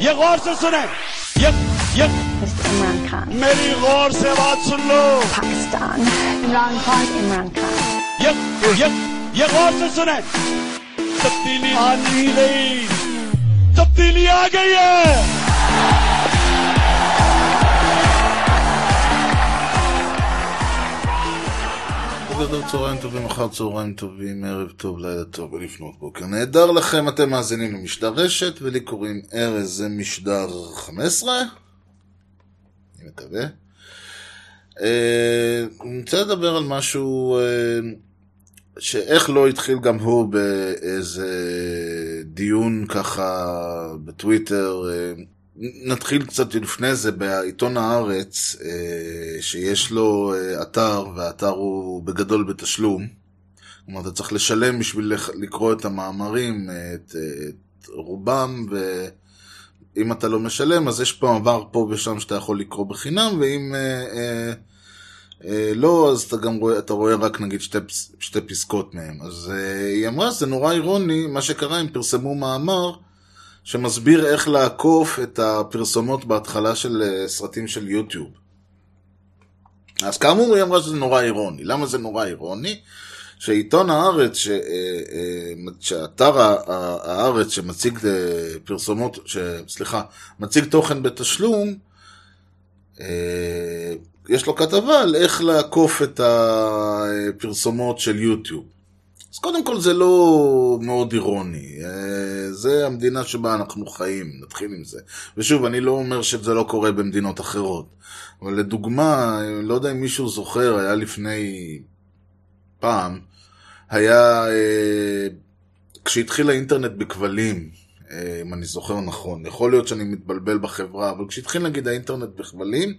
ये गौर से सुने। ये ये। इमरान खान मेरी गौर से बात सुन लो। पाकिस्तान इमरान खान इमरान खान ये ये ये गौर से सुने। तब्दीली आनी गई तब्दीली आ गई है। טוב, צהריים טובים, אחר צהריים טובים, ערב טוב, לילה טוב ולפנות בוקר. נהדר לכם, אתם מאזינים למשדר רשת, ולי קוראים ארז, זה משדר 15? אני מקווה. אה, אני רוצה לדבר על משהו אה, שאיך לא התחיל גם הוא באיזה דיון ככה בטוויטר. נתחיל קצת לפני זה בעיתון הארץ, אה, שיש לו אה, אתר, והאתר הוא בגדול בתשלום. כלומר, אתה צריך לשלם בשביל לקרוא את המאמרים, את, אה, את רובם, ואם אתה לא משלם, אז יש פה עבר פה ושם שאתה יכול לקרוא בחינם, ואם אה, אה, לא, אז אתה גם רואה, אתה רואה רק נגיד שתי, שתי פסקות מהם. אז אה, היא אמרה, זה נורא אירוני, מה שקרה, הם פרסמו מאמר, שמסביר איך לעקוף את הפרסומות בהתחלה של אה, סרטים של יוטיוב. אז כאמור היא אמרה שזה נורא אירוני. למה זה נורא אירוני? שעיתון הארץ, ש, אה, אה, שאתר הארץ שמציג פרסומות, ש, סליחה, מציג תוכן בתשלום, יש לו כתבה על איך לעקוף את הפרסומות של יוטיוב. אז קודם כל זה לא מאוד אירוני, אה, זה המדינה שבה אנחנו חיים, נתחיל עם זה. ושוב, אני לא אומר שזה לא קורה במדינות אחרות, אבל לדוגמה, לא יודע אם מישהו זוכר, היה לפני פעם, היה, אה, כשהתחיל האינטרנט בכבלים, אה, אם אני זוכר נכון, יכול להיות שאני מתבלבל בחברה, אבל כשהתחיל נגיד האינטרנט בכבלים,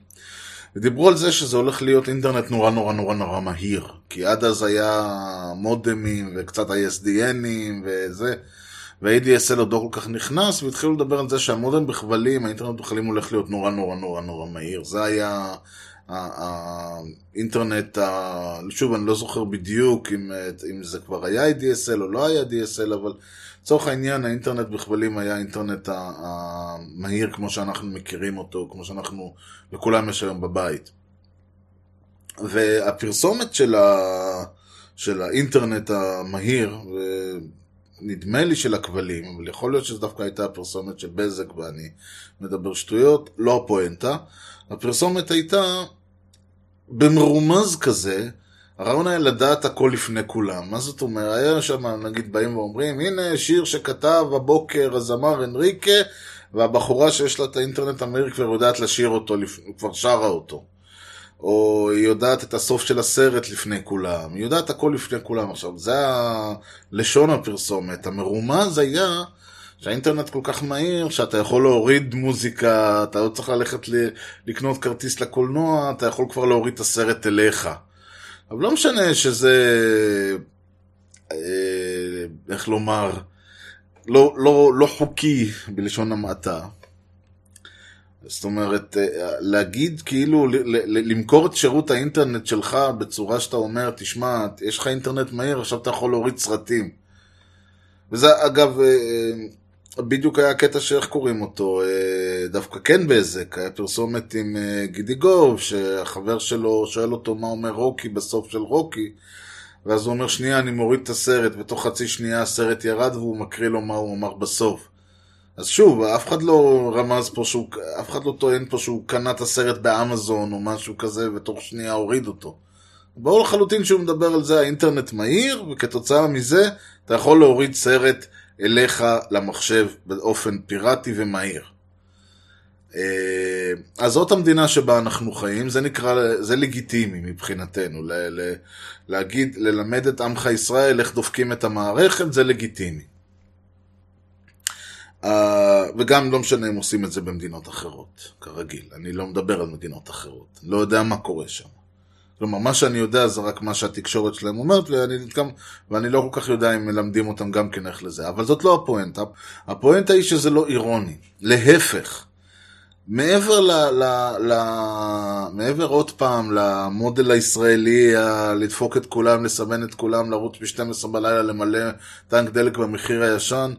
ודיברו על זה שזה הולך להיות אינטרנט נורא נורא נורא נורא מהיר. כי עד אז היה מודמים וקצת ה-SDNים וזה, וה-ADSL עוד לא כל כך נכנס, והתחילו לדבר על זה שהמודם בכבלים, האינטרנט בכבלים הולך להיות נורא נורא נורא נורא מהיר. זה היה האינטרנט, ה- שוב, אני לא זוכר בדיוק אם, אם זה כבר היה ADSL או לא היה DSL, אבל לצורך העניין האינטרנט בכבלים היה האינטרנט המהיר כמו שאנחנו מכירים אותו, כמו שאנחנו, לכולם יש היום בבית. והפרסומת של, ה... של האינטרנט המהיר, נדמה לי של הכבלים, אבל יכול להיות שזו דווקא הייתה הפרסומת של בזק ואני מדבר שטויות, לא הפואנטה. הפרסומת הייתה במרומז כזה, הרעיון היה לדעת הכל לפני כולם. מה זאת אומרת? היה שם, נגיד, באים ואומרים, הנה שיר שכתב הבוקר הזמר אנריקה, והבחורה שיש לה את האינטרנט המהיר כבר יודעת לשיר אותו, כבר שרה אותו. או היא יודעת את הסוף של הסרט לפני כולם, היא יודעת הכל לפני כולם. עכשיו, זה הלשון הפרסומת. המרומז היה שהאינטרנט כל כך מהיר, שאתה יכול להוריד מוזיקה, אתה לא צריך ללכת לקנות כרטיס לקולנוע, אתה יכול כבר להוריד את הסרט אליך. אבל לא משנה שזה, אה, איך לומר, לא, לא, לא חוקי בלשון המעטה. זאת אומרת, אה, להגיד כאילו, למכור את שירות האינטרנט שלך בצורה שאתה אומר, תשמע, יש לך אינטרנט מהיר, עכשיו אתה יכול להוריד סרטים. וזה אגב, אה, בדיוק היה הקטע שאיך קוראים אותו, אה, דווקא כן בזק, היה פרסומת עם אה, גידי גוב, שהחבר שלו שואל אותו מה אומר רוקי בסוף של רוקי, ואז הוא אומר, שנייה, אני מוריד את הסרט, ותוך חצי שנייה הסרט ירד והוא מקריא לו מה הוא אמר בסוף. אז שוב, אף אחד לא רמז פה שהוא, אף אחד לא טוען פה שהוא קנה את הסרט באמזון או משהו כזה, ותוך שנייה הוריד אותו. ברור לחלוטין שהוא מדבר על זה, האינטרנט מהיר, וכתוצאה מזה אתה יכול להוריד סרט אליך למחשב באופן פיראטי ומהיר. אה, אז זאת המדינה שבה אנחנו חיים, זה נקרא, זה לגיטימי מבחינתנו, ל, ל, להגיד, ללמד את עמך ישראל איך דופקים את המערכת, זה לגיטימי. Uh, וגם לא משנה אם עושים את זה במדינות אחרות, כרגיל. אני לא מדבר על מדינות אחרות. לא יודע מה קורה שם. כלומר, מה שאני יודע זה רק מה שהתקשורת שלהם אומרת, ואני, גם, ואני לא כל כך יודע אם מלמדים אותם גם כן איך לזה. אבל זאת לא הפואנטה. הפואנטה היא שזה לא אירוני. להפך. מעבר ל... ל, ל מעבר עוד פעם למודל הישראלי, ה- לדפוק את כולם, לסמן את כולם, לרוץ ב-12 בלילה, למלא טנק דלק במחיר הישן,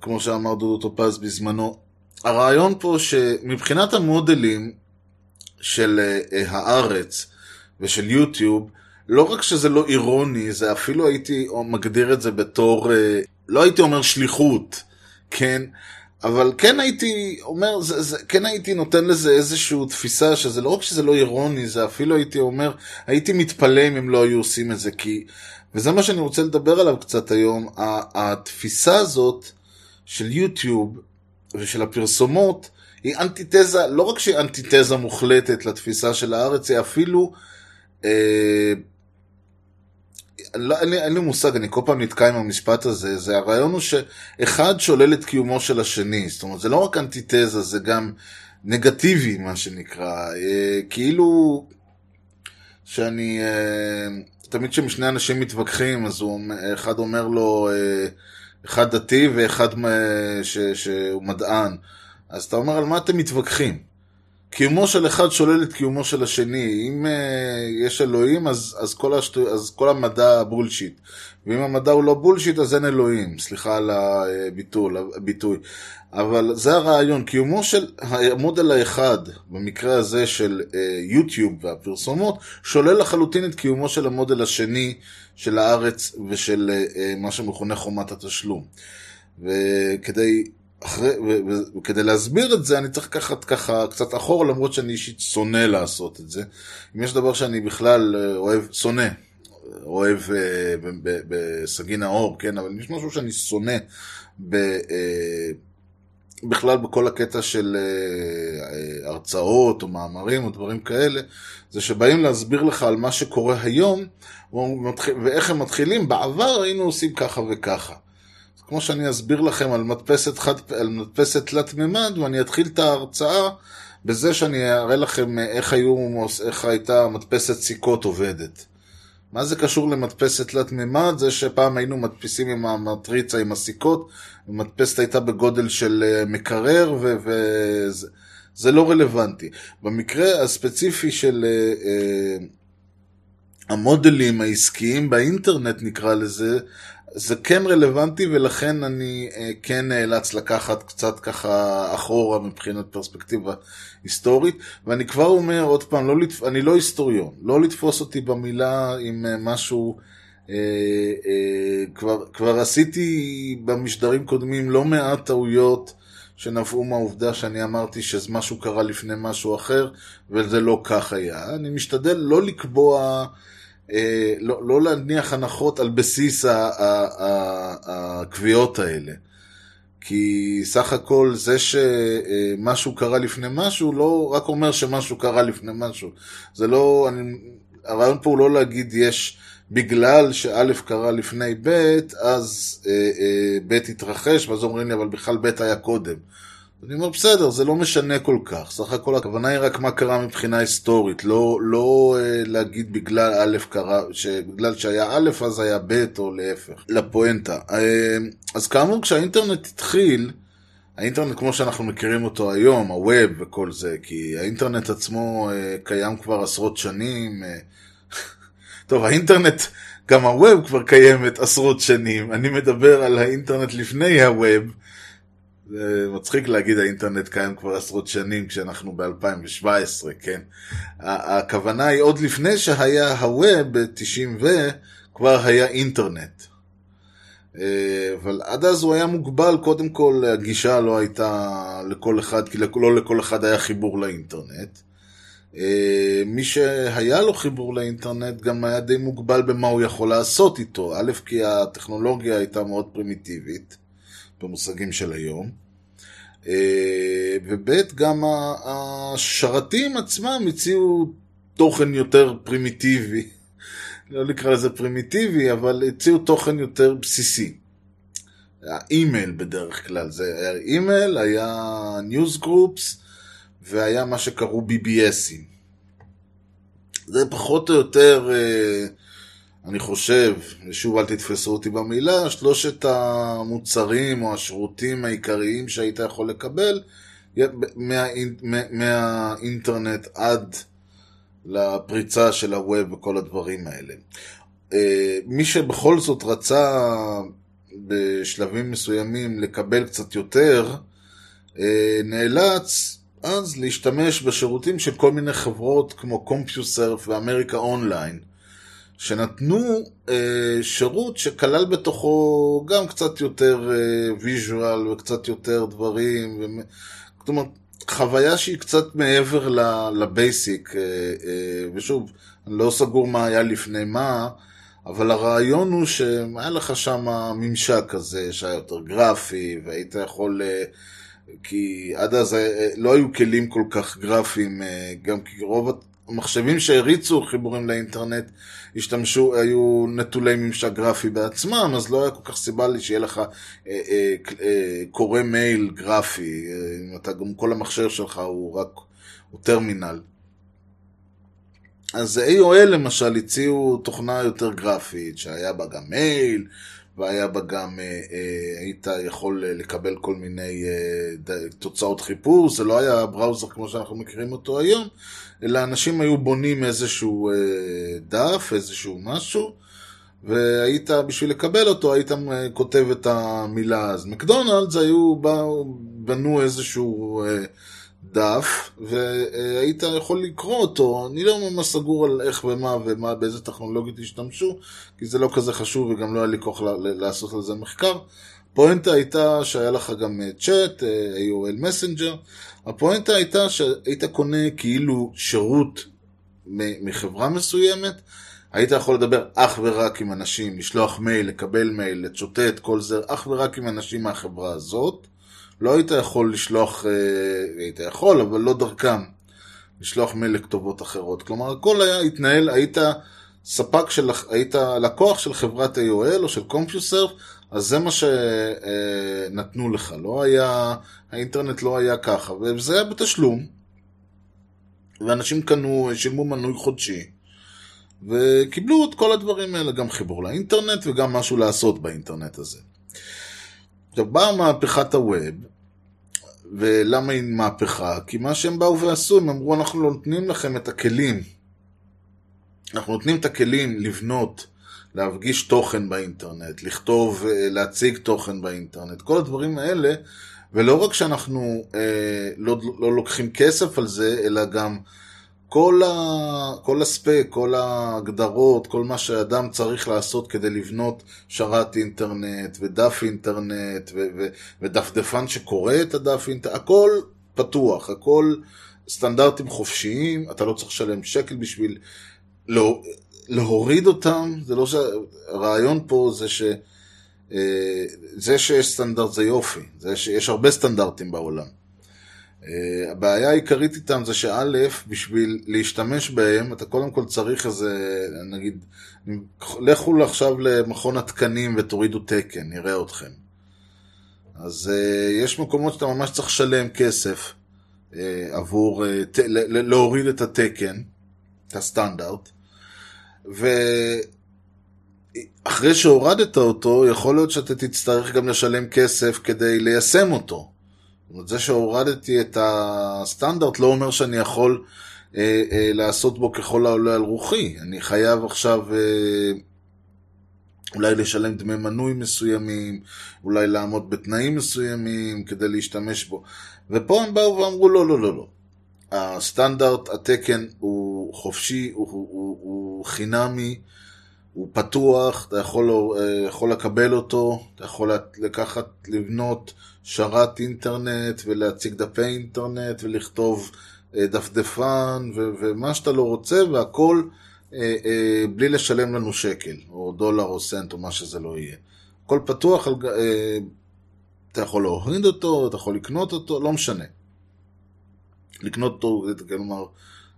כמו שאמר דודו טופז בזמנו, הרעיון פה שמבחינת המודלים של אה, הארץ ושל יוטיוב, לא רק שזה לא אירוני, זה אפילו הייתי מגדיר את זה בתור, אה, לא הייתי אומר שליחות, כן? אבל כן הייתי אומר, זה, זה, כן הייתי נותן לזה איזושהי תפיסה שזה לא רק שזה לא אירוני, זה אפילו הייתי אומר, הייתי מתפלא אם הם לא היו עושים את זה, כי, וזה מה שאני רוצה לדבר עליו קצת היום, התפיסה הזאת של יוטיוב ושל הפרסומות, היא אנטיתזה, לא רק שהיא אנטיתזה מוחלטת לתפיסה של הארץ, היא אפילו, לא, אין, לי, אין לי מושג, אני כל פעם נתקע עם המשפט הזה, זה הרעיון הוא שאחד שולל את קיומו של השני, זאת אומרת, זה לא רק אנטיתזה, זה גם נגטיבי, מה שנקרא, אה, כאילו, שאני, אה, תמיד כששני אנשים מתווכחים, אז הוא, אחד אומר לו, אה, אחד דתי ואחד אה, ש, שהוא מדען, אז אתה אומר, על מה אתם מתווכחים? קיומו של אחד שולל את קיומו של השני. אם uh, יש אלוהים, אז, אז, כל השטו... אז כל המדע בולשיט. ואם המדע הוא לא בולשיט, אז אין אלוהים. סליחה על הביטוי. אבל זה הרעיון. קיומו של המודל האחד, במקרה הזה של uh, יוטיוב והפרסומות, שולל לחלוטין את קיומו של המודל השני של הארץ ושל uh, מה שמכונה חומת התשלום. וכדי אחרי, וכדי להסביר את זה אני צריך לקחת ככה קצת אחורה למרות שאני אישית שונא לעשות את זה. אם יש דבר שאני בכלל אה, אוהב, שונא, אוהב אה, בסגי נאור, כן, אבל יש משהו שאני שונא ב, אה, בכלל בכל הקטע של הרצאות או מאמרים או דברים כאלה, זה שבאים להסביר לך על מה שקורה היום ואיך הם מתחילים, בעבר היינו עושים ככה וככה. כמו שאני אסביר לכם על מדפסת, חד, על מדפסת תלת מימד, ואני אתחיל את ההרצאה בזה שאני אראה לכם איך, היו, איך הייתה מדפסת סיכות עובדת. מה זה קשור למדפסת תלת מימד? זה שפעם היינו מדפיסים עם המטריצה עם הסיכות, המדפסת הייתה בגודל של אה, מקרר, וזה זה לא רלוונטי. במקרה הספציפי של uh, המודלים העסקיים באינטרנט נקרא לזה, זה כן רלוונטי ולכן אני אה, כן נאלץ לקחת קצת ככה אחורה מבחינת פרספקטיבה היסטורית. ואני כבר אומר עוד פעם, לא לתפ... אני לא היסטוריון, לא לתפוס אותי במילה עם אה, משהו, אה, אה, כבר, כבר עשיתי במשדרים קודמים לא מעט טעויות שנבעו מהעובדה שאני אמרתי שמשהו קרה לפני משהו אחר וזה לא כך היה, אני משתדל לא לקבוע לא, לא להניח הנחות על בסיס הקביעות האלה. כי סך הכל זה שמשהו קרה לפני משהו, לא רק אומר שמשהו קרה לפני משהו. זה לא, אני, הרעיון פה הוא לא להגיד יש, בגלל שא' קרה לפני ב', אז אה, אה, ב' התרחש, ואז אומרים לי, אבל בכלל ב' היה קודם. אני אומר, בסדר, זה לא משנה כל כך. סך הכל הכוונה היא רק מה קרה מבחינה היסטורית. לא, לא אה, להגיד בגלל א' קרה, שבגלל שהיה א' אז היה ב' או להפך. לפואנטה. אה, אז כאמור, כשהאינטרנט התחיל, האינטרנט כמו שאנחנו מכירים אותו היום, הווב וכל זה, כי האינטרנט עצמו אה, קיים כבר עשרות שנים. אה, טוב, האינטרנט, גם הווב כבר קיימת עשרות שנים. אני מדבר על האינטרנט לפני הווב. זה מצחיק להגיד האינטרנט קיים כבר עשרות שנים כשאנחנו ב-2017, כן? הכוונה היא עוד לפני שהיה הווב ב-90 ו... כבר היה אינטרנט. אה, אבל עד אז הוא היה מוגבל, קודם כל הגישה לא הייתה לכל אחד, כי לא לכל אחד היה חיבור לאינטרנט. אה, מי שהיה לו חיבור לאינטרנט גם היה די מוגבל במה הוא יכול לעשות איתו. א', כי הטכנולוגיה הייתה מאוד פרימיטיבית. במושגים של היום. אה, וב' גם השרתים עצמם הציעו תוכן יותר פרימיטיבי. לא נקרא לזה פרימיטיבי, אבל הציעו תוכן יותר בסיסי. האימייל בדרך כלל, זה היה אימייל, היה newsgroups, והיה מה שקראו BBSים. זה פחות או יותר אה, אני חושב, ושוב אל תתפסו אותי במילה, שלושת המוצרים או השירותים העיקריים שהיית יכול לקבל מהאינ... מהאינטרנט עד לפריצה של הווב וכל הדברים האלה. אה, מי שבכל זאת רצה בשלבים מסוימים לקבל קצת יותר, אה, נאלץ אז להשתמש בשירותים של כל מיני חברות כמו קומפיוסרף ואמריקה אונליין, שנתנו אה, שירות שכלל בתוכו גם קצת יותר visual וקצת יותר דברים, ו... אומרת, חוויה שהיא קצת מעבר ל basic, אה, אה, ושוב, אני לא סגור מה היה לפני מה, אבל הרעיון הוא שהיה לך שם ממשק כזה שהיה יותר גרפי, והיית יכול... אה, כי עד אז לא היו כלים כל כך גרפיים, גם כי רוב המחשבים שהריצו חיבורים לאינטרנט השתמשו, היו נטולי ממשק גרפי בעצמם, אז לא היה כל כך סיבה לי שיהיה לך אה, אה, אה, קורא מייל גרפי, אה, אם אתה גם כל המחשב שלך הוא רק, הוא טרמינל. אז AOL למשל הציעו תוכנה יותר גרפית, שהיה בה גם מייל, והיה בה גם, אה, אה, היית יכול לקבל כל מיני אה, תוצאות חיפוש, זה לא היה בראוזר כמו שאנחנו מכירים אותו היום, אלא אנשים היו בונים איזשהו דף, איזשהו משהו, והיית, בשביל לקבל אותו, היית כותב את המילה. אז מקדונלדס היו, בנו איזשהו דף, והיית יכול לקרוא אותו, אני לא ממש סגור על איך ומה ומה, באיזה טכנולוגיות השתמשו, כי זה לא כזה חשוב וגם לא היה לי כוח לעשות על זה מחקר. הפואנטה הייתה שהיה לך גם צ'אט, אה, AOL מסנג'ר, הפואנטה הייתה שהיית קונה כאילו שירות מחברה מסוימת, היית יכול לדבר אך ורק עם אנשים, לשלוח מייל, לקבל מייל, לצ'וטט, כל זה, אך ורק עם אנשים מהחברה הזאת. לא היית יכול לשלוח, אה, היית יכול, אבל לא דרכם, לשלוח מייל לכתובות אחרות. כלומר, הכל היה, התנהל, היית ספק של, היית לקוח של חברת AOL או של קומפיוסרף, אז זה מה שנתנו לך. לא היה, האינטרנט לא היה ככה, וזה היה בתשלום. ואנשים קנו, שילמו מנוי חודשי. וקיבלו את כל הדברים האלה, גם חיבור לאינטרנט וגם משהו לעשות באינטרנט הזה. עכשיו, באה מהפכת הווב, ולמה היא מהפכה? כי מה שהם באו ועשו, הם אמרו, אנחנו לא נותנים לכם את הכלים. אנחנו נותנים את הכלים לבנות, להפגיש תוכן באינטרנט, לכתוב, אה, להציג תוכן באינטרנט, כל הדברים האלה, ולא רק שאנחנו אה, לא, לא לוקחים כסף על זה, אלא גם כל, ה, כל הספק, כל ההגדרות, כל מה שאדם צריך לעשות כדי לבנות שרת אינטרנט ודף אינטרנט ו, ו, ודפדפן שקורא את הדף אינטרנט, הכל פתוח, הכל סטנדרטים חופשיים, אתה לא צריך לשלם שקל בשביל לא, להוריד אותם, זה לא ש... הרעיון פה זה ש... אה, זה שיש סטנדרט זה יופי, זה שיש הרבה סטנדרטים בעולם. Uh, הבעיה העיקרית איתם זה שא', בשביל להשתמש בהם, אתה קודם כל צריך איזה, נגיד, לכו עכשיו למכון התקנים ותורידו תקן, נראה אתכם. אז uh, יש מקומות שאתה ממש צריך לשלם כסף uh, עבור, להוריד את התקן, את הסטנדרט, ואחרי שהורדת אותו, יכול להיות שאתה תצטרך גם לשלם כסף כדי ליישם אותו. אומרת, זה שהורדתי את הסטנדרט לא אומר שאני יכול אה, אה, לעשות בו ככל העולה על רוחי. אני חייב עכשיו אה, אולי לשלם דמי מנוי מסוימים, אולי לעמוד בתנאים מסוימים כדי להשתמש בו. ופה הם באו ואמרו לא, לא, לא, לא. הסטנדרט, התקן הוא חופשי, הוא, הוא, הוא, הוא חינמי, הוא פתוח, אתה יכול, אה, יכול לקבל אותו, אתה יכול לקחת, לבנות שרת אינטרנט ולהציג דפי אינטרנט ולכתוב אה, דפדפן ו- ומה שאתה לא רוצה והכל אה, אה, בלי לשלם לנו שקל או דולר או סנט או מה שזה לא יהיה. הכל פתוח, על, אה, אתה יכול להוריד אותו, אתה יכול לקנות אותו, לא משנה. לקנות אותו, כלומר,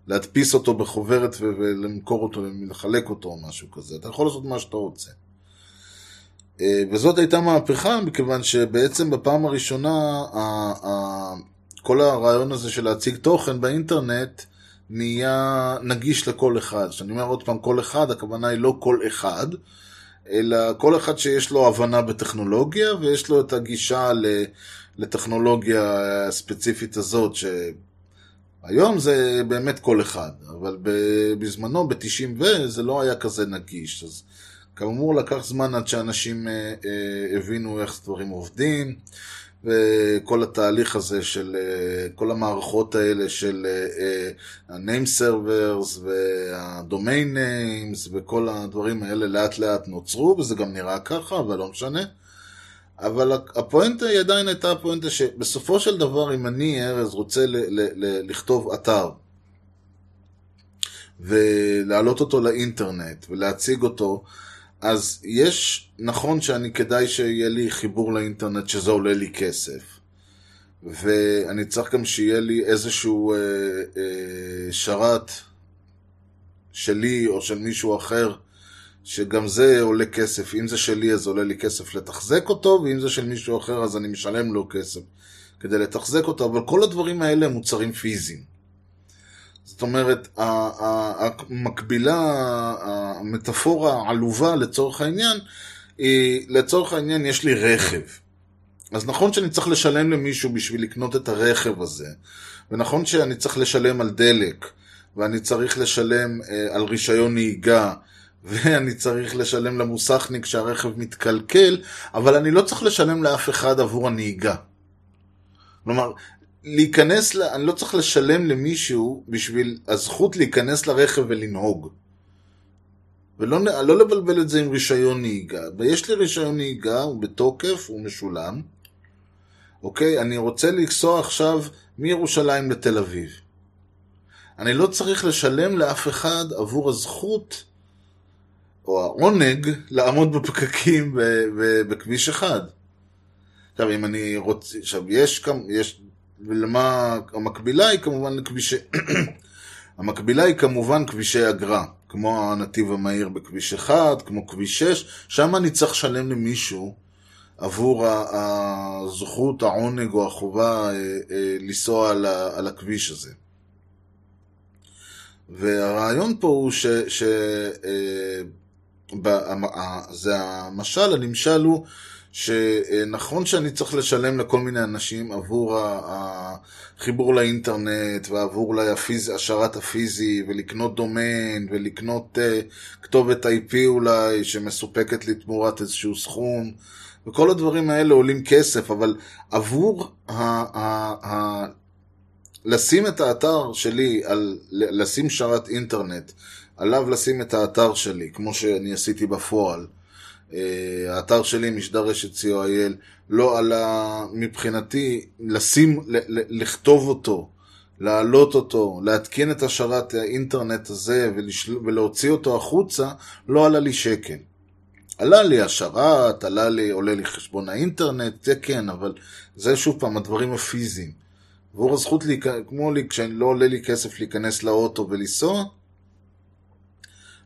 להדפיס אותו בחוברת ולמכור אותו ולחלק אותו או משהו כזה. אתה יכול לעשות מה שאתה רוצה. אה, וזאת הייתה מהפכה, מכיוון שבעצם בפעם הראשונה כל הרעיון הזה של להציג תוכן באינטרנט נהיה נגיש לכל אחד. כשאני אומר עוד פעם כל אחד, הכוונה היא לא כל אחד, אלא כל אחד שיש לו הבנה בטכנולוגיה ויש לו את הגישה לטכנולוגיה הספציפית הזאת, שהיום זה באמת כל אחד, אבל בזמנו, ב-90 ו, זה לא היה כזה נגיש. אז כאמור, לקח זמן עד שאנשים אה, אה, הבינו איך דברים עובדים, וכל התהליך הזה של אה, כל המערכות האלה של ה-name servers וה-domain names וכל הדברים האלה לאט לאט נוצרו, וזה גם נראה ככה, אבל לא משנה. אבל הפואנטה היא עדיין הייתה הפואנטה שבסופו של דבר, אם אני, ארז, רוצה ל- ל- ל- לכתוב אתר ולהעלות אותו לאינטרנט ולהציג אותו, אז יש, נכון שאני כדאי שיהיה לי חיבור לאינטרנט שזה עולה לי כסף. ואני צריך גם שיהיה לי איזשהו אה, אה, שרת שלי או של מישהו אחר, שגם זה עולה כסף. אם זה שלי אז עולה לי כסף לתחזק אותו, ואם זה של מישהו אחר אז אני משלם לו כסף כדי לתחזק אותו, אבל כל הדברים האלה הם מוצרים פיזיים. זאת אומרת, המקבילה, המטאפורה העלובה לצורך העניין, היא, לצורך העניין יש לי רכב. אז נכון שאני צריך לשלם למישהו בשביל לקנות את הרכב הזה, ונכון שאני צריך לשלם על דלק, ואני צריך לשלם אה, על רישיון נהיגה, ואני צריך לשלם למוסכניק שהרכב מתקלקל, אבל אני לא צריך לשלם לאף אחד עבור הנהיגה. כלומר, להיכנס, ל... אני לא צריך לשלם למישהו בשביל הזכות להיכנס לרכב ולנהוג. ולא לא לבלבל את זה עם רישיון נהיגה. ויש לי רישיון נהיגה, הוא בתוקף, הוא משולם. אוקיי, אני רוצה לנסוע עכשיו מירושלים לתל אביב. אני לא צריך לשלם לאף אחד עבור הזכות או העונג לעמוד בפקקים בכביש אחד. עכשיו, אם אני רוצה... עכשיו, יש. יש... ולמה... המקבילה היא כמובן לכבישי... המקבילה היא כמובן כבישי אגרה, כמו הנתיב המהיר בכביש 1, כמו כביש 6, שם אני צריך לשלם למישהו עבור הזכות, העונג או החובה אה, אה, לנסוע על, הכביש הזה. והרעיון פה הוא ש... ש אה, זה המשל, הנמשל הוא שנכון שאני צריך לשלם לכל מיני אנשים עבור החיבור לאינטרנט ועבור השרת הפיזי ולקנות דומיין ולקנות uh, כתובת IP אולי שמסופקת לי תמורת איזשהו סכום וכל הדברים האלה עולים כסף, אבל עבור ה... ה, ה לשים את האתר שלי, על, לשים שרת אינטרנט, עליו לשים את האתר שלי, כמו שאני עשיתי בפועל. אה, האתר שלי, משדר רשת co.il, לא עלה מבחינתי לשים, לכתוב אותו, להעלות אותו, להתקין את השרת האינטרנט הזה. ולהוציא אותו החוצה, לא עלה לי שקל. עלה לי השרת, עלה לי, עולה לי חשבון האינטרנט, זה כן, אבל זה שוב פעם הדברים הפיזיים. עבור הזכות. כמו לי, כשלא עולה לי כסף להיכנס לאוטו ולנסוע,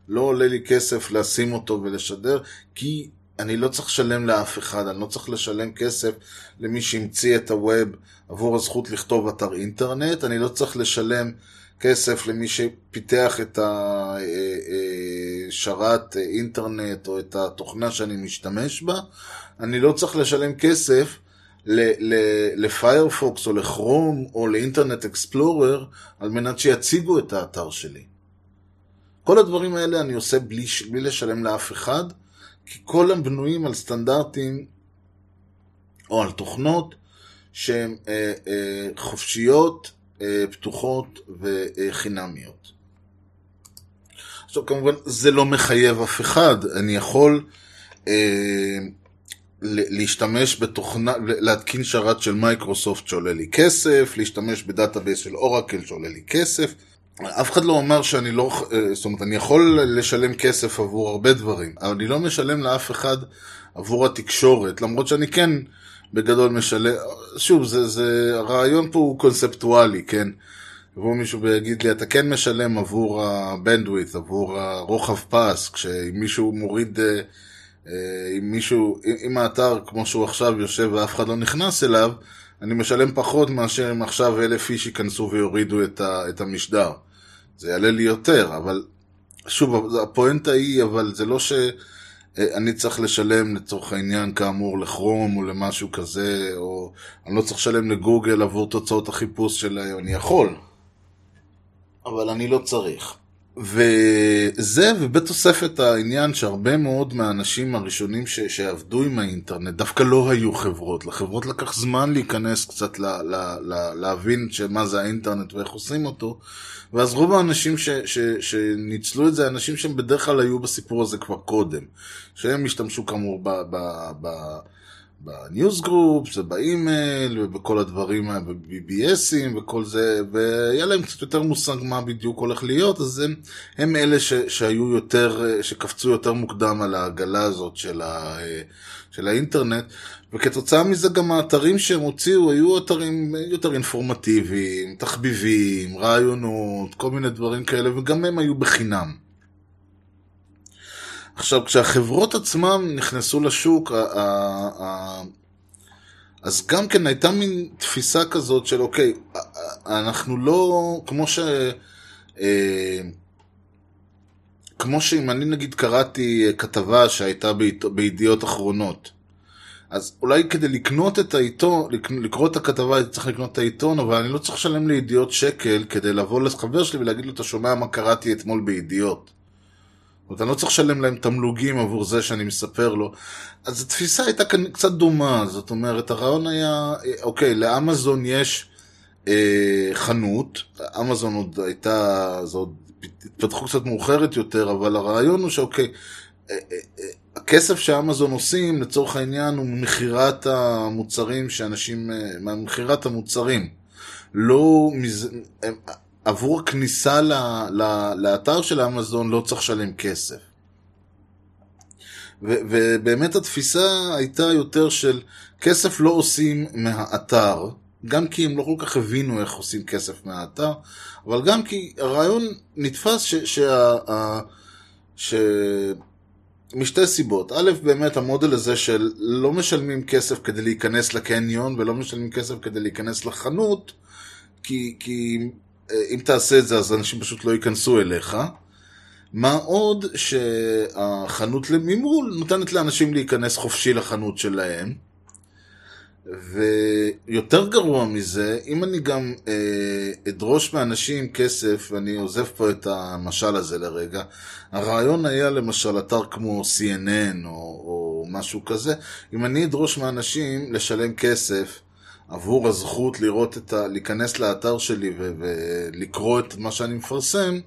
לא עולה לי כסף לשים אותו ולשדר, כי אני לא צריך לשלם לאף אחד, אני לא צריך לשלם כסף למי שהמציא את הווב עבור הזכות לכתוב אתר אינטרנט, אני לא צריך לשלם כסף למי שפיתח את השרת אינטרנט או את התוכנה שאני משתמש בה, אני לא צריך לשלם כסף לפיירפוקס או לכרום או לאינטרנט אקספלורר על מנת שיציגו את האתר שלי. כל הדברים האלה אני עושה בלי, בלי לשלם לאף אחד, כי כל הם בנויים על סטנדרטים או על תוכנות שהן אה, אה, חופשיות, אה, פתוחות וחינמיות. עכשיו כמובן זה לא מחייב אף אחד, אני יכול אה, להשתמש בתוכנה, להתקין שרת של מייקרוסופט שעולה לי כסף, להשתמש ב database של אורקל שעולה לי כסף. אף אחד לא אמר שאני לא, זאת אומרת, אני יכול לשלם כסף עבור הרבה דברים, אבל אני לא משלם לאף אחד עבור התקשורת, למרות שאני כן בגדול משלם, שוב, זה, זה, הרעיון פה הוא קונספטואלי, כן? יבוא מישהו ויגיד לי, אתה כן משלם עבור ה bandwidth, עבור הרוחב פס, כשאם מישהו מוריד, אם מישהו, אם האתר כמו שהוא עכשיו יושב ואף אחד לא נכנס אליו, אני משלם פחות מאשר אם עכשיו אלף איש ייכנסו ויורידו את, ה, את המשדר. זה יעלה לי יותר, אבל שוב, הפואנטה היא, אבל זה לא שאני צריך לשלם לצורך העניין כאמור לכרום או למשהו כזה, או אני לא צריך לשלם לגוגל עבור תוצאות החיפוש שלהם, אני יכול, אבל אני לא צריך. וזה, ובתוספת העניין שהרבה מאוד מהאנשים הראשונים ש, שעבדו עם האינטרנט דווקא לא היו חברות. לחברות לקח זמן להיכנס קצת ל, ל, ל, להבין מה זה האינטרנט ואיך עושים אותו. ואז רוב האנשים ש, ש, שניצלו את זה, אנשים שהם בדרך כלל היו בסיפור הזה כבר קודם. שהם השתמשו כאמור ב... ב, ב בניוז גרופס ובאימייל ובכל הדברים, ב-BBSים וכל זה, והיה להם קצת יותר מושג מה בדיוק הולך להיות, אז הם, הם אלה ש, שהיו יותר, שקפצו יותר מוקדם על העגלה הזאת של, ה, של האינטרנט, וכתוצאה מזה גם האתרים שהם הוציאו היו אתרים יותר אינפורמטיביים, תחביבים, רעיונות, כל מיני דברים כאלה, וגם הם היו בחינם. עכשיו, כשהחברות עצמן נכנסו לשוק, אז גם כן הייתה מין תפיסה כזאת של אוקיי, אנחנו לא, כמו ש... אה, כמו שאם אני נגיד קראתי כתבה שהייתה בידיעות אחרונות, אז אולי כדי לקנות את העיתון, לקרוא את הכתבה הייתי צריך לקנות את העיתון, אבל אני לא צריך לשלם לידיעות שקל כדי לבוא לחבר שלי ולהגיד לו, אתה שומע מה קראתי אתמול בידיעות. זאת אומרת, אני לא צריך לשלם להם תמלוגים עבור זה שאני מספר לו. אז התפיסה הייתה כאן קצת דומה, זאת אומרת, הרעיון היה, אוקיי, לאמזון יש אה, חנות, אמזון עוד הייתה, זה עוד התפתחו קצת מאוחרת יותר, אבל הרעיון הוא שאוקיי, אה, אה, אה, הכסף שאמזון עושים, לצורך העניין, הוא ממכירת המוצרים שאנשים, אה, ממכירת המוצרים. לא, מז... עבור הכניסה ל, ל, לאתר של אמזון לא צריך לשלם כסף. ו, ובאמת התפיסה הייתה יותר של כסף לא עושים מהאתר, גם כי הם לא כל כך הבינו איך עושים כסף מהאתר, אבל גם כי הרעיון נתפס ש... ש, ש, ש משתי סיבות. א', באמת המודל הזה של לא משלמים כסף כדי להיכנס לקניון ולא משלמים כסף כדי להיכנס לחנות, כי, כי אם תעשה את זה אז אנשים פשוט לא ייכנסו אליך. מה עוד שהחנות למימול נותנת לאנשים להיכנס חופשי לחנות שלהם. ויותר גרוע מזה, אם אני גם אה, אדרוש מאנשים כסף, ואני עוזב פה את המשל הזה לרגע, הרעיון היה למשל אתר כמו CNN או, או משהו כזה, אם אני אדרוש מאנשים לשלם כסף עבור הזכות לראות את ה... להיכנס לאתר שלי ו... ולקרוא את מה שאני מפרסם,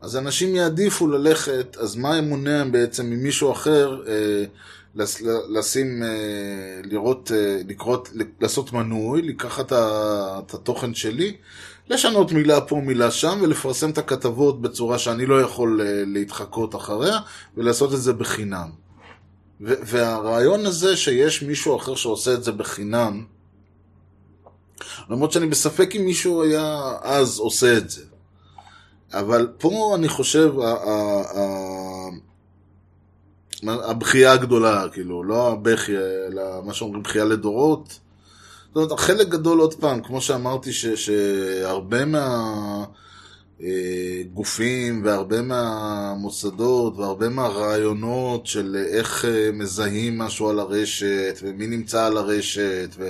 אז אנשים יעדיפו ללכת, אז מה מונע בעצם ממישהו אחר אה, לשים, אה, לראות, אה, לקרוא, לעשות מנוי, לקחת את התוכן שלי, לשנות מילה פה, מילה שם, ולפרסם את הכתבות בצורה שאני לא יכול אה, להתחקות אחריה, ולעשות את זה בחינם. והרעיון הזה שיש מישהו אחר שעושה את זה בחינם, למרות שאני בספק אם מישהו היה אז עושה את זה. אבל פה אני חושב, הבכייה הגדולה, כאילו, לא הבכי, אלא מה שאומרים בכייה לדורות. זאת אומרת, חלק גדול, עוד פעם, כמו שאמרתי, ש, שהרבה מהגופים והרבה מהמוסדות והרבה מהרעיונות של איך אה, מזהים משהו על הרשת ומי נמצא על הרשת ו...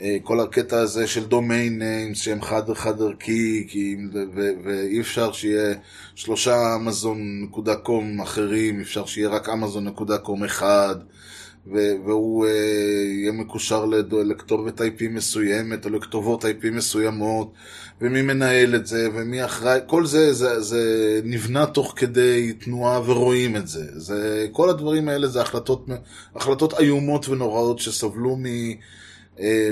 אה, כל הקטע הזה של domain names שהם חד חד ערכי ואי אפשר שיהיה שלושה אמזון נקודה com אחרים, אפשר שיהיה רק אמזון נקודה com אחד והוא אה, יהיה מקושר לכתובת IP מסוימת או לכתובות IP מסוימות ומי מנהל את זה ומי אחראי, כל זה, זה, זה נבנה תוך כדי תנועה ורואים את זה. זה כל הדברים האלה זה החלטות, החלטות איומות ונוראות שסבלו מ... אה,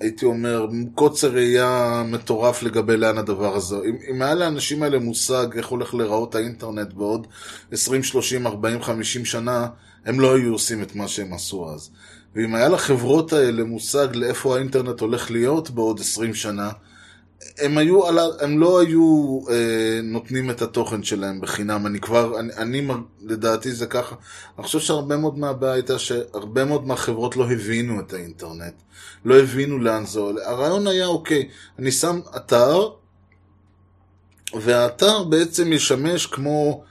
הייתי אומר, קוצר ראייה מטורף לגבי לאן הדבר הזה. אם, אם היה לאנשים האלה מושג איך הולך להיראות האינטרנט בעוד 20, 30, 40, 50 שנה, הם לא היו עושים את מה שהם עשו אז. ואם היה לחברות האלה מושג לאיפה האינטרנט הולך להיות בעוד 20 שנה, הם, היו, הם לא היו אה, נותנים את התוכן שלהם בחינם, אני כבר, אני, אני לדעתי זה ככה, אני חושב שהרבה מאוד מהבעיה הייתה שהרבה מאוד מהחברות לא הבינו את האינטרנט, לא הבינו לאן זה עולה, הרעיון היה אוקיי, אני שם אתר, והאתר בעצם ישמש כמו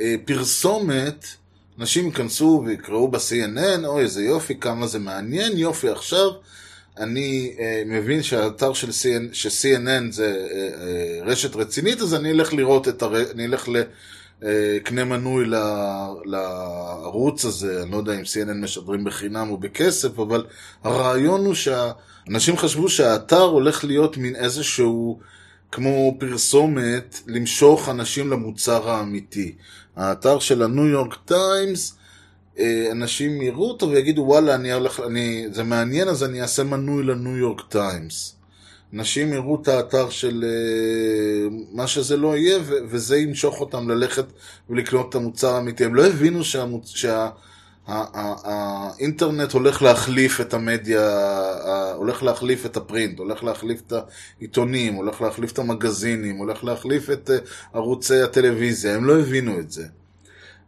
אה, פרסומת, אנשים ייכנסו ויקראו ב-CNN, אוי איזה יופי, כמה זה מעניין, יופי עכשיו, אני אה, מבין שהאתר של CNN, ש-CNN זה אה, אה, רשת רצינית, אז אני אלך לראות את הר... אני אלך לקנה מנוי ל... לערוץ הזה, אני לא יודע אם CNN משדרים בחינם או בכסף, אבל הרעיון הוא שאנשים חשבו שהאתר הולך להיות מין איזשהו, כמו פרסומת, למשוך אנשים למוצר האמיתי. האתר של הניו יורק טיימס, אנשים יראו אותו ויגידו וואלה אני הולך, אני, זה מעניין אז אני אעשה מנוי לניו יורק טיימס. אנשים יראו את האתר של אה, מה שזה לא יהיה ו- וזה ימשוך אותם ללכת ולקנות את המוצר האמיתי. הם לא הבינו שהמוצ... שה... האינטרנט הולך להחליף את המדיה, הולך להחליף את הפרינט, הולך להחליף את העיתונים, הולך להחליף את המגזינים, הולך להחליף את אה, ערוצי הטלוויזיה, הם לא הבינו את זה.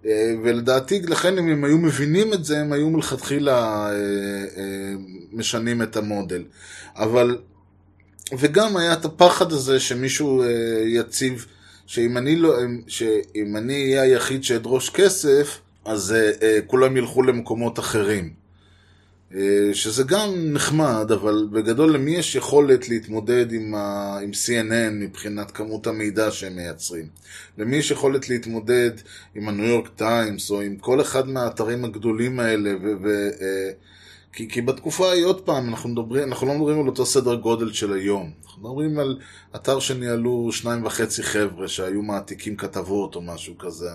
אה, ולדעתי, לכן אם הם היו מבינים את זה, הם היו מלכתחילה אה, משנים את המודל. אבל, וגם היה את הפחד הזה שמישהו יציב, שאם אני, לא, שאם אני אהיה היחיד שאדרוש כסף, אז כולם ילכו למקומות אחרים. Uh, שזה גם נחמד, אבל בגדול למי יש יכולת להתמודד עם, ה... עם CNN מבחינת כמות המידע שהם מייצרים? למי יש יכולת להתמודד עם הניו יורק טיימס או עם כל אחד מהאתרים הגדולים האלה? ו... ו... uh, כי, כי בתקופה ההיא, עוד פעם, אנחנו, מדברים, אנחנו לא מדברים על אותו סדר גודל של היום. אנחנו מדברים על אתר שניהלו שניים וחצי חבר'ה שהיו מעתיקים כתבות או משהו כזה.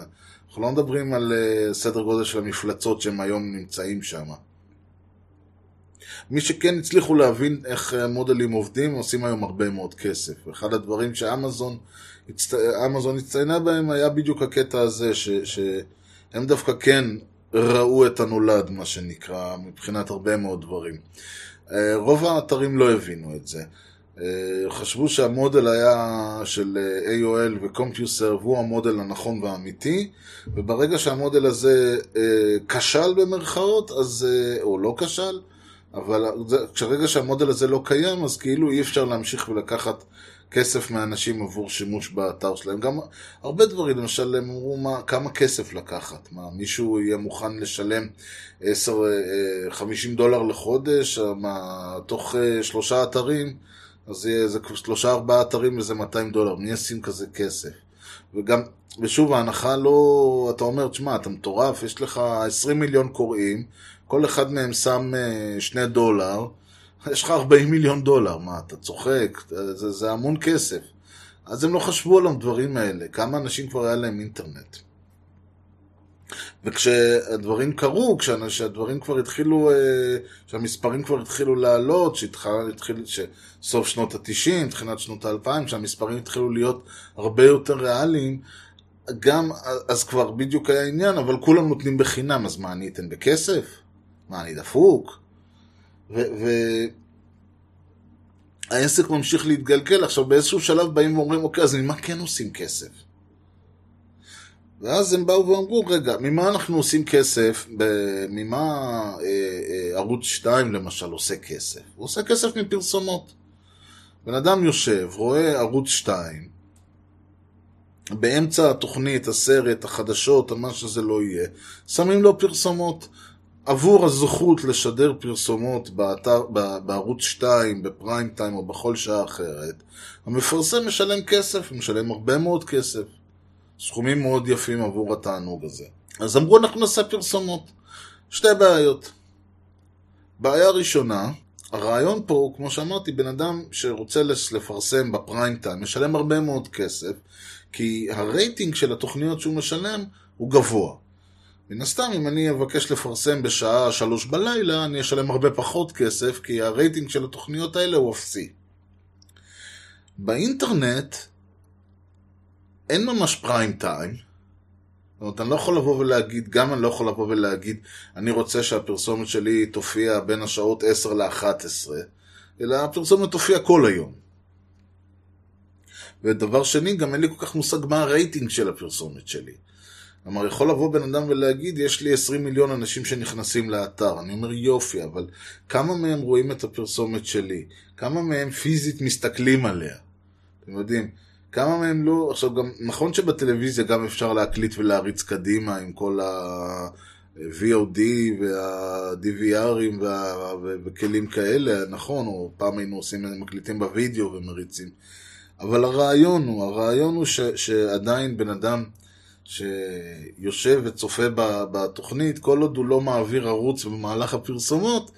אנחנו לא מדברים על uh, סדר גודל של המפלצות שהם היום נמצאים שם. מי שכן הצליחו להבין איך המודלים עובדים, עושים היום הרבה מאוד כסף. אחד הדברים שאמזון הצט... הצטיינה בהם היה בדיוק הקטע הזה, ש... שהם דווקא כן ראו את הנולד, מה שנקרא, מבחינת הרבה מאוד דברים. אה, רוב האתרים לא הבינו את זה. אה, חשבו שהמודל היה של אה, AOL ו-CompuServe הוא המודל הנכון והאמיתי, וברגע שהמודל הזה כשל במרכאות, אז, או לא כשל, אבל כשרגע שהמודל הזה לא קיים, אז כאילו אי אפשר להמשיך ולקחת כסף מאנשים עבור שימוש באתר שלהם. גם הרבה דברים, למשל, הם אמרו מה, כמה כסף לקחת. מה, מישהו יהיה מוכן לשלם 10, 50 דולר לחודש, מה, תוך שלושה אתרים, אז יהיה איזה שלושה ארבעה אתרים איזה 200 דולר, מי ישים כזה כסף? וגם, ושוב, ההנחה לא, אתה אומר, תשמע, אתה מטורף, יש לך 20 מיליון קוראים, כל אחד מהם שם 2 אה, דולר, יש לך 40 מיליון דולר, מה, אתה צוחק? זה, זה המון כסף. אז הם לא חשבו על הדברים האלה, כמה אנשים כבר היה להם אינטרנט. וכשהדברים קרו, כשהדברים כבר התחילו, אה, כשהמספרים כבר התחילו לעלות, שהתחיל, שסוף שנות ה-90, תחילת שנות ה-2000, כשהמספרים התחילו להיות הרבה יותר ריאליים, גם אז כבר בדיוק היה עניין, אבל כולם נותנים בחינם, אז מה, אני אתן בכסף? מה, אני דפוק? והעסק ממשיך להתגלגל, עכשיו באיזשהו שלב באים ואומרים, אוקיי, אז ממה כן עושים כסף? ואז הם באו ואמרו, רגע, ממה אנחנו עושים כסף? ממה אה, אה, ערוץ 2 למשל עושה כסף? הוא עושה כסף מפרסומות. בן אדם יושב, רואה ערוץ 2, באמצע התוכנית, הסרט, החדשות, מה שזה לא יהיה, שמים לו פרסומות. עבור הזכות לשדר פרסומות באתר, בערוץ 2, בפריים טיים או בכל שעה אחרת, המפרסם משלם כסף, משלם הרבה מאוד כסף. סכומים מאוד יפים עבור התענוג הזה. אז אמרו אנחנו נעשה פרסומות. שתי בעיות. בעיה ראשונה, הרעיון פה הוא, כמו שאמרתי, בן אדם שרוצה לפרסם בפריים טיים משלם הרבה מאוד כסף, כי הרייטינג של התוכניות שהוא משלם הוא גבוה. מן הסתם, אם אני אבקש לפרסם בשעה שלוש בלילה, אני אשלם הרבה פחות כסף, כי הרייטינג של התוכניות האלה הוא אפסי. באינטרנט, אין ממש פריים טיים. זאת אומרת, אני לא יכול לבוא ולהגיד, גם אני לא יכול לבוא ולהגיד, אני רוצה שהפרסומת שלי תופיע בין השעות 10 ל-11, אלא הפרסומת תופיע כל היום. ודבר שני, גם אין לי כל כך מושג מה הרייטינג של הפרסומת שלי. כלומר, יכול לבוא בן אדם ולהגיד, יש לי 20 מיליון אנשים שנכנסים לאתר. אני אומר, יופי, אבל כמה מהם רואים את הפרסומת שלי? כמה מהם פיזית מסתכלים עליה? אתם יודעים, כמה מהם לא... עכשיו, גם נכון שבטלוויזיה גם אפשר להקליט ולהריץ קדימה עם כל VOD וה-DVRים וה... וכלים כאלה, נכון, או פעם היינו עושים, מקליטים בווידאו ומריצים. אבל הרעיון הוא, הרעיון הוא ש, שעדיין בן אדם שיושב וצופה בתוכנית, כל עוד הוא לא מעביר ערוץ במהלך הפרסומות,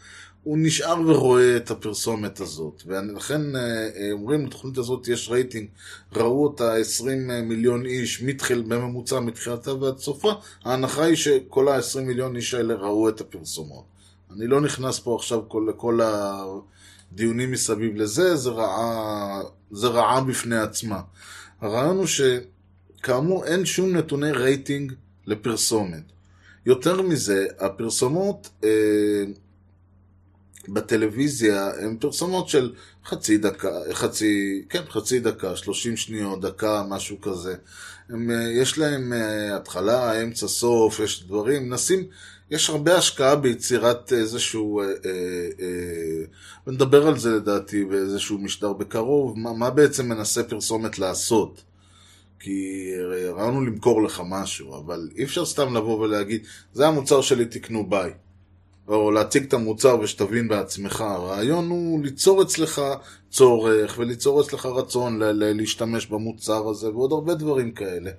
הוא נשאר ורואה את הפרסומת הזאת. ולכן אה, אה, אומרים, לתוכנית הזאת יש רייטינג, ראו אותה 20 מיליון איש מתחיל, בממוצע מתחילתה ועד סופה, ההנחה היא שכל ה-20 מיליון איש האלה ראו את הפרסומות. אני לא נכנס פה עכשיו כל, לכל הדיונים מסביב לזה, זה רעה, זה רעה בפני עצמה. הרעיון הוא שכאמור אין שום נתוני רייטינג לפרסומת. יותר מזה, הפרסומות אה, בטלוויזיה הן פרסומות של חצי דקה, חצי, כן, חצי דקה, 30 שניות, דקה, משהו כזה. הם, אה, יש להם אה, התחלה, אמצע, סוף, יש דברים, נשים, יש הרבה השקעה ביצירת איזשהו, אה, אה, אה, ונדבר על זה לדעתי באיזשהו משדר בקרוב, מה, מה בעצם מנסה פרסומת לעשות. כי רעיון למכור לך משהו, אבל אי אפשר סתם לבוא ולהגיד, זה המוצר שלי, תקנו ביי. או להציג את המוצר ושתבין בעצמך. הרעיון הוא ליצור אצלך צורך וליצור אצלך רצון להשתמש במוצר הזה ועוד הרבה דברים כאלה.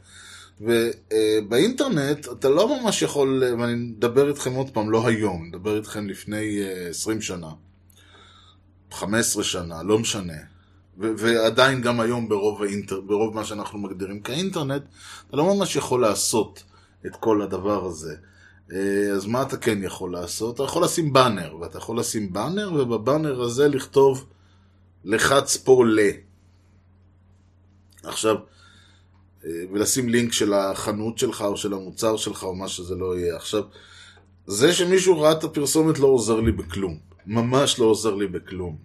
ובאינטרנט אתה לא ממש יכול, ואני מדבר איתכם עוד פעם, לא היום, אני מדבר איתכם לפני 20 שנה, 15 שנה, לא משנה. ועדיין גם היום ברוב, האינטר, ברוב מה שאנחנו מגדירים כאינטרנט, אתה לא ממש יכול לעשות את כל הדבר הזה. אה, אז מה אתה כן יכול לעשות? אתה יכול לשים באנר, ואתה יכול לשים באנר, ובבאנר הזה לכתוב לחץ פה ל. עכשיו, אה, ולשים לינק של החנות שלך, או של המוצר שלך, או מה שזה לא יהיה. עכשיו, זה שמישהו ראה את הפרסומת לא עוזר לי בכלום. ממש לא עוזר לי בכלום.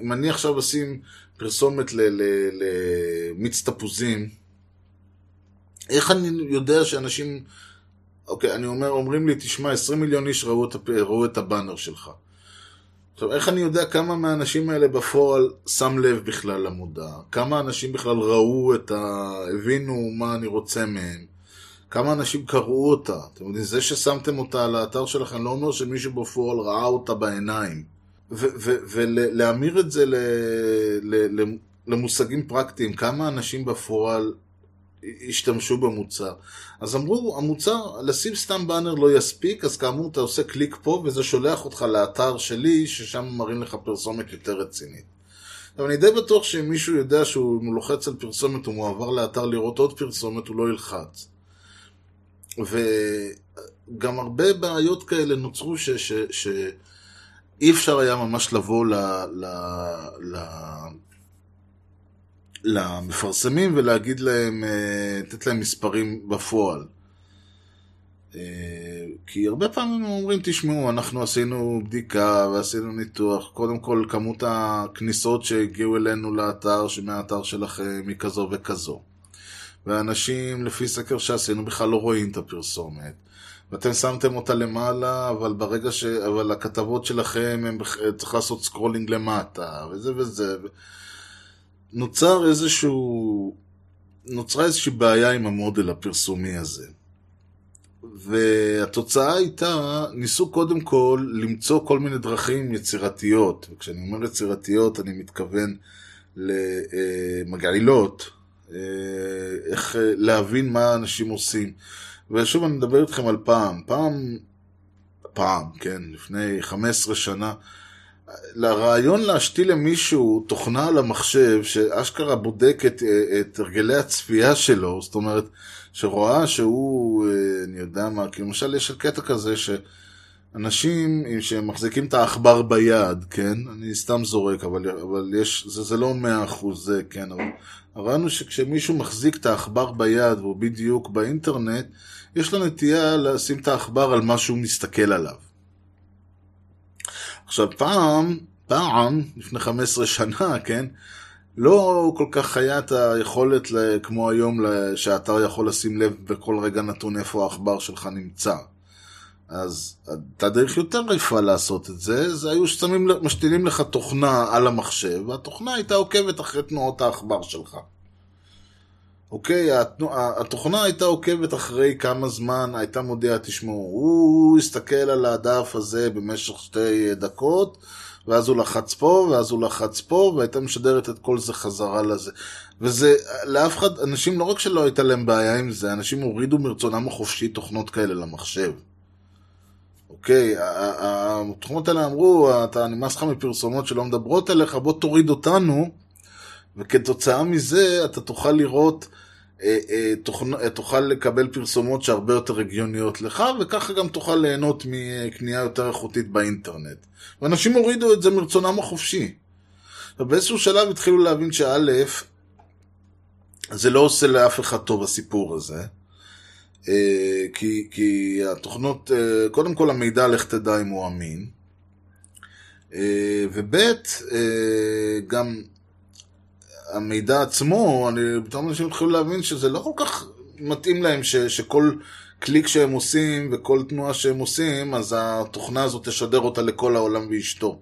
אם אני עכשיו אשים פרסומת למיץ תפוזים, איך אני יודע שאנשים... אוקיי, אני אומר, אומרים לי, תשמע, 20 מיליון איש ראו את, ראו את הבאנר שלך. עכשיו, איך אני יודע כמה מהאנשים האלה בפועל שם לב בכלל למודע? כמה אנשים בכלל ראו את ה... הבינו מה אני רוצה מהם? כמה אנשים קראו אותה? אתם יודעים, זה ששמתם אותה על האתר שלכם לא אומר שמישהו בפועל ראה אותה בעיניים. ולהמיר את זה למושגים פרקטיים, כמה אנשים בפועל השתמשו במוצר. אז אמרו, המוצר, לשים סתם באנר לא יספיק, אז כאמור אתה עושה קליק פה וזה שולח אותך לאתר שלי, ששם מראים לך פרסומת יותר רצינית. אבל אני די בטוח שאם מישהו יודע שהוא לוחץ על פרסומת, הוא מועבר לאתר לראות עוד פרסומת, הוא לא ילחץ. וגם הרבה בעיות כאלה נוצרו ש... ש... ש... אי אפשר היה ממש לבוא ל... ל... ל... למפרסמים ולהגיד להם, אה, לתת להם מספרים בפועל. אה, כי הרבה פעמים הם אומרים, תשמעו, אנחנו עשינו בדיקה ועשינו ניתוח. קודם כל, כמות הכניסות שהגיעו אלינו לאתר, שמהאתר שלכם היא כזו וכזו. ואנשים, לפי סקר שעשינו, בכלל לא רואים את הפרסומת. ואתם שמתם אותה למעלה, אבל ברגע ש... אבל הכתבות שלכם, הם... צריך לעשות scrolling למטה, וזה וזה. נוצר איזשהו... נוצרה איזושהי בעיה עם המודל הפרסומי הזה. והתוצאה הייתה, ניסו קודם כל למצוא כל מיני דרכים יצירתיות, וכשאני אומר יצירתיות אני מתכוון למגעילות, איך להבין מה אנשים עושים. ושוב אני מדבר איתכם על פעם, פעם, פעם, כן, לפני 15 שנה, לרעיון להשתיל למישהו תוכנה על המחשב שאשכרה בודק את, את הרגלי הצפייה שלו, זאת אומרת, שרואה שהוא, אני יודע מה, כי למשל יש קטע כזה שאנשים שמחזיקים את העכבר ביד, כן, אני סתם זורק, אבל, אבל יש, זה, זה לא מאה אחוז זה, כן, אבל הרעיון הוא שכשמישהו מחזיק את העכבר ביד והוא בדיוק באינטרנט, יש לו נטייה לשים את העכבר על מה שהוא מסתכל עליו. עכשיו פעם, פעם, לפני 15 שנה, כן, לא כל כך היה את היכולת, כמו היום, שהאתר יכול לשים לב בכל רגע נתון איפה העכבר שלך נמצא. אז הייתה דרך יותר יפה לעשות את זה, זה היו ששמים, משתילים לך תוכנה על המחשב, והתוכנה הייתה עוקבת אחרי תנועות העכבר שלך. אוקיי, התוכנה הייתה עוקבת אחרי כמה זמן, הייתה מודיעה, תשמעו, הוא הסתכל על הדף הזה במשך שתי דקות, ואז הוא לחץ פה, ואז הוא לחץ פה, והייתה משדרת את כל זה חזרה לזה. וזה, לאף אחד, אנשים לא רק שלא הייתה להם בעיה עם זה, אנשים הורידו מרצונם החופשי תוכנות כאלה למחשב. אוקיי, התוכנות האלה אמרו, אתה נמאס לך מפרסומות שלא מדברות אליך, בוא תוריד אותנו, וכתוצאה מזה אתה תוכל לראות, אה, אה. אה, תוכל לקבל פרסומות שהרבה יותר הגיוניות לך, וככה גם תוכל ליהנות מקנייה יותר איכותית באינטרנט. ואנשים הורידו את זה מרצונם החופשי. ובאיזשהו שלב התחילו להבין שא', זה לא עושה לאף אחד טוב הסיפור הזה. כי, כי התוכנות, קודם כל המידע, לך תדע אם הוא אמין. וב', גם המידע עצמו, אני, פתאום אנשים התחילו להבין שזה לא כל כך מתאים להם ש, שכל קליק שהם עושים וכל תנועה שהם עושים, אז התוכנה הזאת תשדר אותה לכל העולם ואשתו.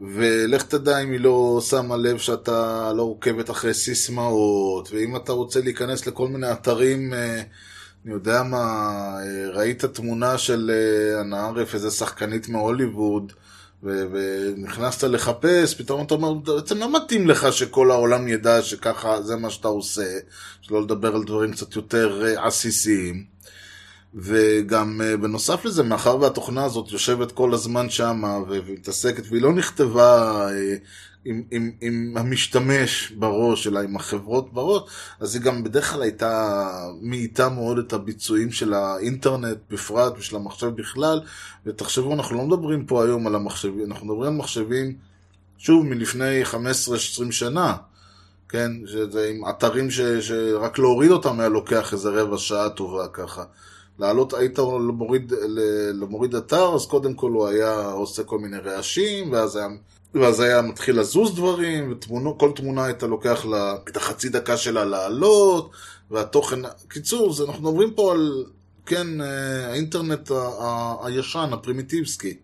ולך תדע אם היא לא שמה לב שאתה לא עוקבת אחרי סיסמאות, ואם אתה רוצה להיכנס לכל מיני אתרים, אה, אני יודע מה, אה, ראית תמונה של אנה ערף, איזה שחקנית מהוליווד, ונכנסת לחפש, פתאום אתה אומר, בעצם לא מתאים לך שכל העולם ידע שככה זה מה שאתה עושה, שלא לדבר על דברים קצת יותר אה, עסיסיים. וגם אה, בנוסף לזה, מאחר והתוכנה הזאת יושבת כל הזמן שמה ו- ומתעסקת, והיא לא נכתבה אה, עם, עם, עם המשתמש בראש, אלא עם החברות בראש, אז היא גם בדרך כלל הייתה מאיטה מאוד את הביצועים של האינטרנט בפרט ושל המחשב בכלל. ותחשבו, אנחנו לא מדברים פה היום על המחשבים, אנחנו מדברים על מחשבים, שוב, מלפני 15-20 שנה. כן, שזה עם אתרים ש, שרק להוריד אותם היה לוקח איזה רבע שעה טובה ככה. לעלות, היית מוריד, למוריד אתר, אז קודם כל הוא היה עושה כל מיני רעשים, ואז היה, ואז היה מתחיל לזוז דברים, וכל תמונה הייתה לוקח לה את החצי דקה שלה לעלות, והתוכן... קיצור, זה, אנחנו מדברים פה על, כן, אה, האינטרנט ה- ה- הישן, הפרימיטיבסקי.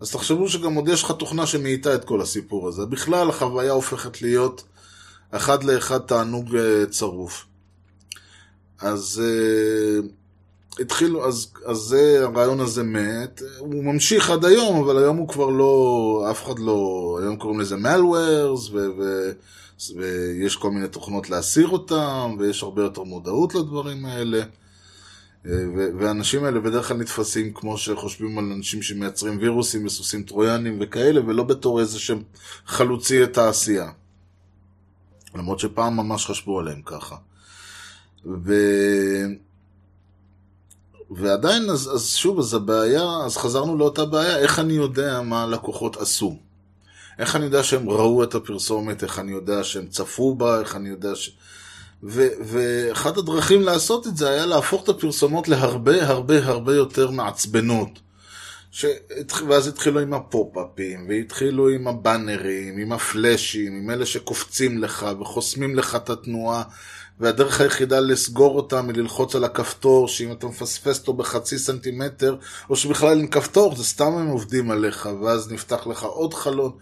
אז תחשבו שגם עוד יש לך תוכנה שמאיטה את כל הסיפור הזה. בכלל, החוויה הופכת להיות אחד לאחד תענוג אה, צרוף. אז... אה, התחילו, אז, אז זה, הרעיון הזה מת, הוא ממשיך עד היום, אבל היום הוא כבר לא, אף אחד לא, היום קוראים לזה malwares, ו, ו, ויש כל מיני תוכנות להסיר אותם, ויש הרבה יותר מודעות לדברים האלה. ו- והאנשים האלה בדרך כלל נתפסים כמו שחושבים על אנשים שמייצרים וירוסים וסוסים טרויאנים וכאלה, ולא בתור איזה שהם חלוצי התעשייה. למרות שפעם ממש חשבו עליהם ככה. ו... ועדיין, אז, אז שוב, אז הבעיה, אז חזרנו לאותה בעיה, איך אני יודע מה הלקוחות עשו? איך אני יודע שהם ראו את הפרסומת, איך אני יודע שהם צפו בה, איך אני יודע ש... ו, ואחת הדרכים לעשות את זה היה להפוך את הפרסומות להרבה הרבה הרבה יותר מעצבנות. ש... ואז התחילו עם הפופ-אפים, והתחילו עם הבאנרים, עם הפלאשים, עם אלה שקופצים לך וחוסמים לך את התנועה, והדרך היחידה לסגור אותם היא ללחוץ על הכפתור, שאם אתה מפספס אותו בחצי סנטימטר, או שבכלל אין כפתור, זה סתם הם עובדים עליך, ואז נפתח לך עוד חלון.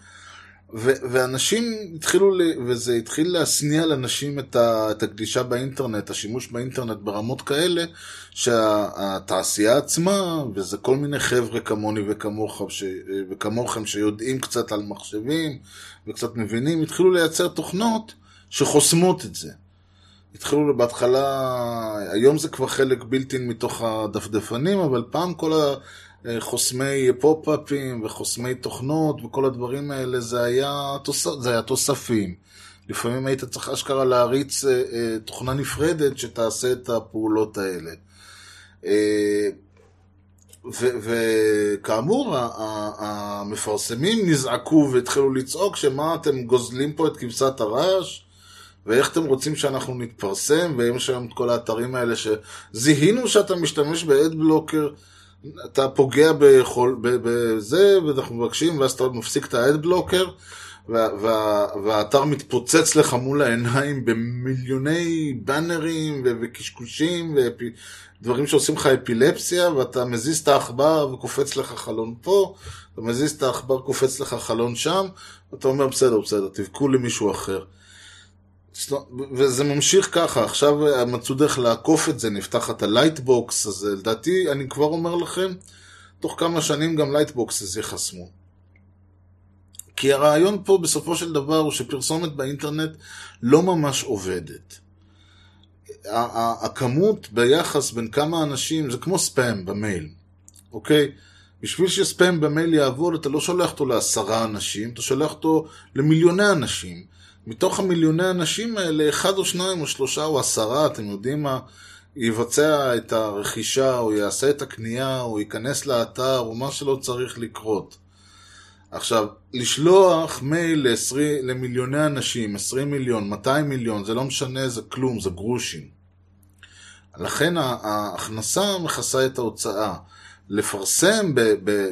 ו- ואנשים התחילו, ל- וזה התחיל להשניע לאנשים את, ה- את הגלישה באינטרנט, השימוש באינטרנט ברמות כאלה, שהתעשייה עצמה, וזה כל מיני חבר'ה כמוני וכמוך, ש- וכמוכם שיודעים קצת על מחשבים, וקצת מבינים, התחילו לייצר תוכנות שחוסמות את זה. התחילו בהתחלה, היום זה כבר חלק בלתי מתוך הדפדפנים, אבל פעם כל החוסמי פופ-אפים וחוסמי תוכנות וכל הדברים האלה, זה היה, תוס... זה היה תוספים. לפעמים היית צריך אשכרה להריץ אה, אה, תוכנה נפרדת שתעשה את הפעולות האלה. אה, וכאמור, המפרסמים נזעקו והתחילו לצעוק שמה אתם גוזלים פה את כבשת הרעש? ואיך אתם רוצים שאנחנו נתפרסם, ויש היום את כל האתרים האלה שזיהינו שאתה משתמש באדבלוקר, אתה פוגע בחול, בזה, ואנחנו מבקשים, ואז אתה מפסיק את האדבלוקר, וה, וה, והאתר מתפוצץ לך מול העיניים במיליוני באנרים וקשקושים ודברים שעושים לך אפילפסיה, ואתה מזיז את העכבר וקופץ לך חלון פה, אתה מזיז את העכבר קופץ לך חלון שם, ואתה אומר בסדר, בסדר, תבכו למישהו אחר. וזה ממשיך ככה, עכשיו מצאו דרך לעקוף את זה, נפתחת ה lightbox, אז לדעתי, אני כבר אומר לכם, תוך כמה שנים גם lightboxes ייחסמו. כי הרעיון פה בסופו של דבר הוא שפרסומת באינטרנט לא ממש עובדת. הכמות ביחס בין כמה אנשים זה כמו ספאם במייל, אוקיי? בשביל שספאם במייל יעבוד אתה לא שולח אותו לעשרה אנשים, אתה שולח אותו למיליוני אנשים. מתוך המיליוני אנשים האלה, אחד או שניים או שלושה או עשרה, אתם יודעים מה, יבצע את הרכישה, או יעשה את הקנייה, או ייכנס לאתר, או מה שלא צריך לקרות. עכשיו, לשלוח מייל ל-20 למיליוני אנשים, 20 מיליון, 200 מיליון, זה לא משנה, זה כלום, זה גרושים. לכן ההכנסה מכסה את ההוצאה. לפרסם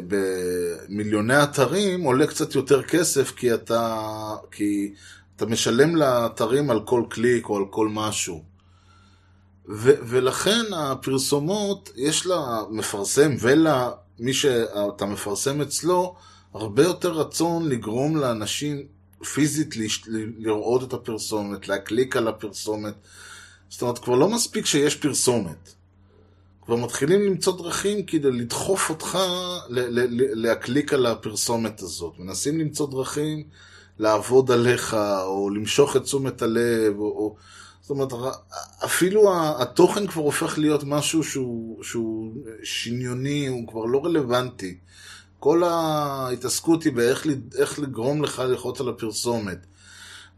במיליוני אתרים עולה קצת יותר כסף כי אתה, כי אתה משלם לאתרים על כל קליק או על כל משהו. ו- ולכן הפרסומות, יש למפרסם ולמי שאתה מפרסם אצלו, הרבה יותר רצון לגרום לאנשים פיזית לראות את הפרסומת, להקליק על הפרסומת. זאת אומרת, כבר לא מספיק שיש פרסומת. כבר מתחילים למצוא דרכים כדי לדחוף אותך ל- ל- ל- להקליק על הפרסומת הזאת. מנסים למצוא דרכים לעבוד עליך, או למשוך את תשומת הלב, או... או... זאת אומרת, אפילו התוכן כבר הופך להיות משהו שהוא, שהוא שניוני, הוא כבר לא רלוונטי. כל ההתעסקות היא באיך לגרום לך ללחוץ על הפרסומת.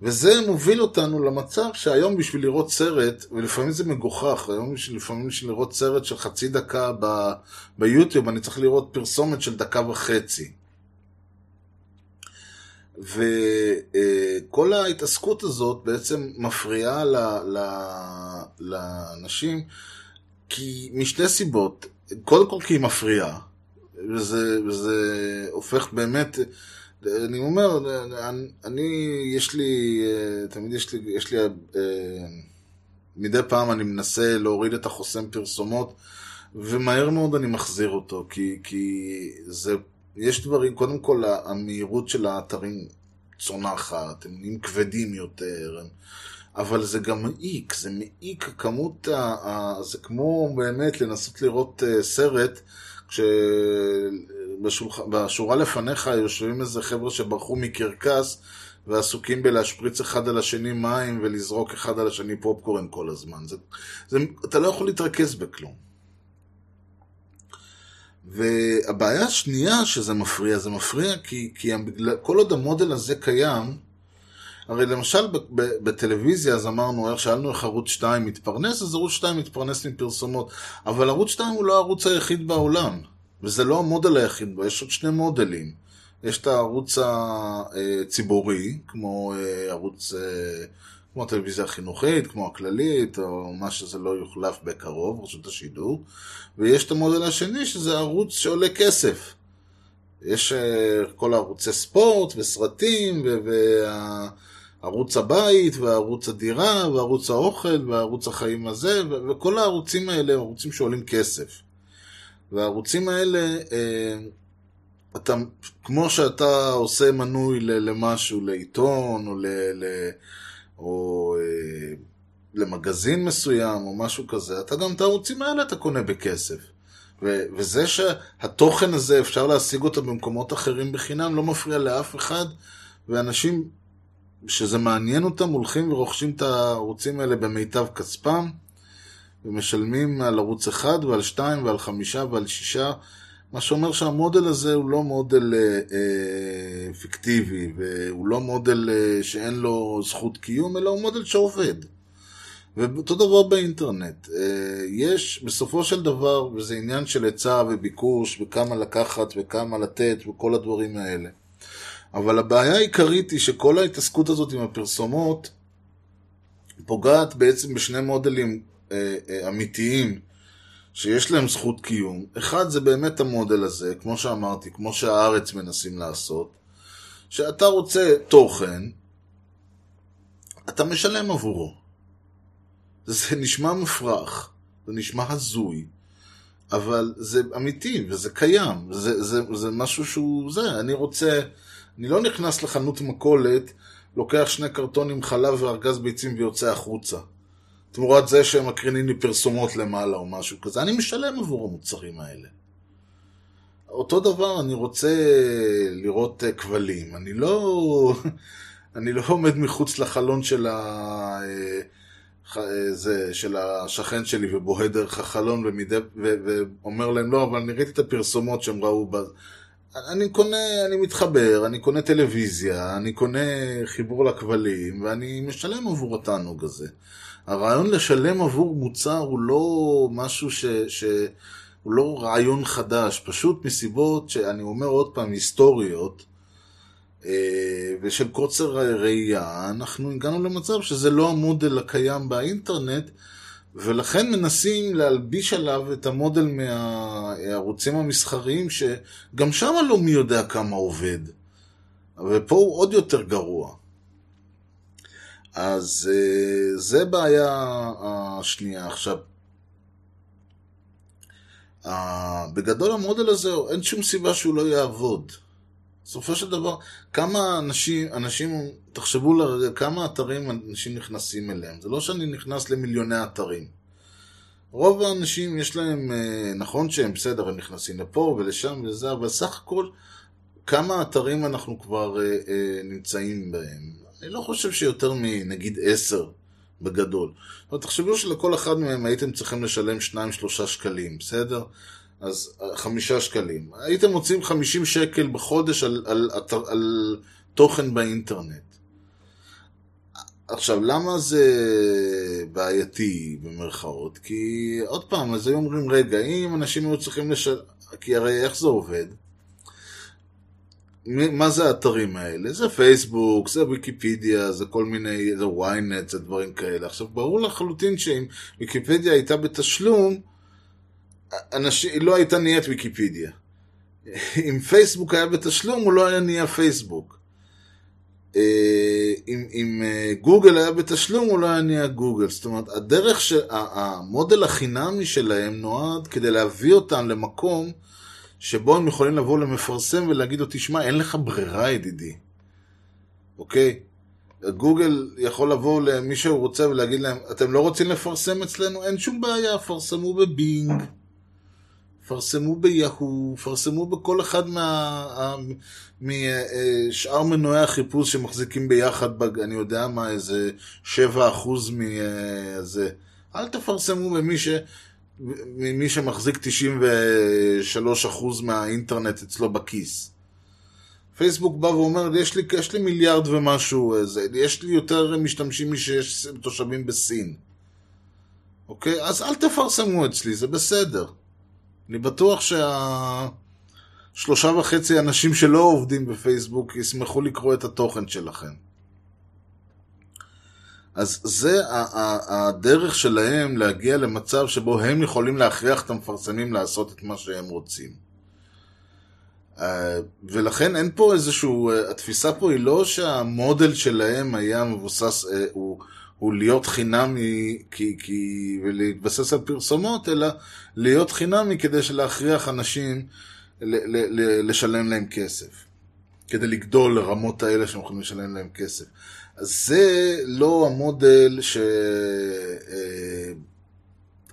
וזה מוביל אותנו למצב שהיום בשביל לראות סרט, ולפעמים זה מגוחך, היום בשביל, לפעמים בשביל לראות סרט של חצי דקה ב, ביוטיוב, אני צריך לראות פרסומת של דקה וחצי. וכל ההתעסקות הזאת בעצם מפריעה לאנשים כי, משתי סיבות. קודם כל כי היא מפריעה, וזה, וזה הופך באמת... אני אומר, אני, אני, יש לי, תמיד יש לי, יש לי, אה, מדי פעם אני מנסה להוריד את החוסם פרסומות, ומהר מאוד אני מחזיר אותו, כי, כי זה, יש דברים, קודם כל המהירות של האתרים צונחת, הם נהיים כבדים יותר, אבל זה גם מעיק, זה מעיק כמות, ה, ה, זה כמו באמת לנסות לראות uh, סרט, כשבשורה לפניך יושבים איזה חבר'ה שברחו מקרקס ועסוקים בלהשפריץ אחד על השני מים ולזרוק אחד על השני פופקורן כל הזמן. זה, זה, אתה לא יכול להתרכז בכלום. והבעיה השנייה שזה מפריע, זה מפריע כי, כי כל עוד המודל הזה קיים, הרי למשל בטלוויזיה, אז אמרנו, איך שאלנו איך ערוץ 2 מתפרנס, אז ערוץ 2 מתפרנס מפרסומות. אבל ערוץ 2 הוא לא הערוץ היחיד בעולם, וזה לא המודל היחיד בו, יש עוד שני מודלים. יש את הערוץ הציבורי, כמו ערוץ, כמו הטלוויזיה החינוכית, כמו הכללית, או מה שזה לא יוחלף בקרוב, רשות השידור. ויש את המודל השני, שזה ערוץ שעולה כסף. יש כל הערוצי ספורט וסרטים, וה... ערוץ הבית, וערוץ הדירה, וערוץ האוכל, וערוץ החיים הזה, ו- וכל הערוצים האלה הם ערוצים שעולים כסף. והערוצים האלה, אה, אתה, כמו שאתה עושה מנוי למשהו, לעיתון, או, ל, ל, או אה, למגזין מסוים, או משהו כזה, אתה גם את הערוצים האלה אתה קונה בכסף. ו- וזה שהתוכן הזה אפשר להשיג אותו במקומות אחרים בחינם, לא מפריע לאף אחד, ואנשים שזה מעניין אותם, הולכים ורוכשים את הערוצים האלה במיטב כספם, ומשלמים על ערוץ אחד ועל שתיים ועל חמישה ועל שישה, מה שאומר שהמודל הזה הוא לא מודל אה, אה, פיקטיבי, והוא לא מודל אה, שאין לו זכות קיום, אלא הוא מודל שעובד. ואותו דבר באינטרנט. אה, יש בסופו של דבר, וזה עניין של היצע וביקוש, וכמה לקחת וכמה לתת וכל הדברים האלה. אבל הבעיה העיקרית היא שכל ההתעסקות הזאת עם הפרסומות פוגעת בעצם בשני מודלים אה, אה, אמיתיים שיש להם זכות קיום. אחד זה באמת המודל הזה, כמו שאמרתי, כמו שהארץ מנסים לעשות, שאתה רוצה תוכן, אתה משלם עבורו. זה נשמע מופרך, זה נשמע הזוי, אבל זה אמיתי וזה קיים, זה, זה, זה משהו שהוא זה, אני רוצה... אני לא נכנס לחנות מכולת לוקח שני קרטונים חלב וארגז ביצים ויוצא החוצה. תמורת זה שהם מקרינים לי פרסומות למעלה או משהו כזה. אני משלם עבור המוצרים האלה. אותו דבר, אני רוצה לראות אה, כבלים. אני לא... אני לא עומד מחוץ לחלון של, ה... אה, אה, זה, של השכן שלי ובוהה דרך החלון ומדי... ו... ואומר להם, לא, אבל אני ראיתי את הפרסומות שהם ראו ב... אני קונה, אני מתחבר, אני קונה טלוויזיה, אני קונה חיבור לכבלים, ואני משלם עבור התענוג הזה. הרעיון לשלם עבור מוצר הוא לא משהו ש... ש... הוא לא רעיון חדש, פשוט מסיבות שאני אומר עוד פעם, היסטוריות, אה, ושל קוצר ראייה, אנחנו הגענו למצב שזה לא המודל הקיים באינטרנט, ולכן מנסים להלביש עליו את המודל מהערוצים המסחריים, שגם שם לא מי יודע כמה עובד. ופה הוא עוד יותר גרוע. אז אה, זה בעיה השנייה. עכשיו, אה, בגדול המודל הזה, אין שום סיבה שהוא לא יעבוד. בסופו של דבר, כמה אנשים, אנשים, תחשבו לרגע, כמה אתרים אנשים נכנסים אליהם. זה לא שאני נכנס למיליוני אתרים. רוב האנשים יש להם, אה, נכון שהם בסדר, הם נכנסים לפה ולשם וזה, אבל סך הכל, כמה אתרים אנחנו כבר אה, אה, נמצאים בהם. אני לא חושב שיותר מנגיד עשר בגדול. אבל תחשבו שלכל אחד מהם הייתם צריכים לשלם 2-3 שקלים, בסדר? אז אה, חמישה שקלים. הייתם מוצאים 50 שקל בחודש על, על, על, על תוכן באינטרנט. עכשיו, למה זה בעייתי במרכאות? כי עוד פעם, אז היו אומרים, רגע, אם אנשים היו צריכים לשלם... כי הרי איך זה עובד? מה זה האתרים האלה? זה פייסבוק, זה ויקיפדיה, זה כל מיני, זה ynet, זה דברים כאלה. עכשיו, ברור לחלוטין שאם ויקיפדיה הייתה בתשלום, אנשים, היא לא הייתה נהיית ויקיפדיה. אם פייסבוק היה בתשלום, הוא לא היה נהיה פייסבוק. אה, אם, אם אה, גוגל היה בתשלום, הוא לא היה נהיה גוגל. זאת אומרת, הדרך, ש... המודל החינמי שלהם נועד כדי להביא אותם למקום שבו הם יכולים לבוא למפרסם ולהגיד לו, תשמע, אין לך ברירה, ידידי. אוקיי? גוגל יכול לבוא למי שהוא רוצה ולהגיד להם, אתם לא רוצים לפרסם אצלנו? אין שום בעיה, פרסמו בבינג. פרסמו ביהו, פרסמו בכל אחד. משאר מנועי החיפוש שמחזיקים ביחד, בג... אני יודע מה, איזה 7% מזה. אל תפרסמו במי ש... ממי שמחזיק 93% מהאינטרנט אצלו בכיס. פייסבוק בא ואומר, יש לי, יש לי מיליארד ומשהו, זה, יש לי יותר משתמשים משיש תושבים בסין. אוקיי? אז אל תפרסמו אצלי, זה בסדר. אני בטוח שהשלושה וחצי אנשים שלא עובדים בפייסבוק ישמחו לקרוא את התוכן שלכם. אז זה הדרך שלהם להגיע למצב שבו הם יכולים להכריח את המפרסמים לעשות את מה שהם רוצים. ולכן אין פה איזשהו, התפיסה פה היא לא שהמודל שלהם היה מבוסס, הוא, הוא להיות חינמי כי, כי, ולהתבסס על פרסומות, אלא להיות חינמי כדי להכריח אנשים לשלם להם כסף. כדי לגדול לרמות האלה שהם יכולים לשלם להם כסף. אז זה לא המודל ש...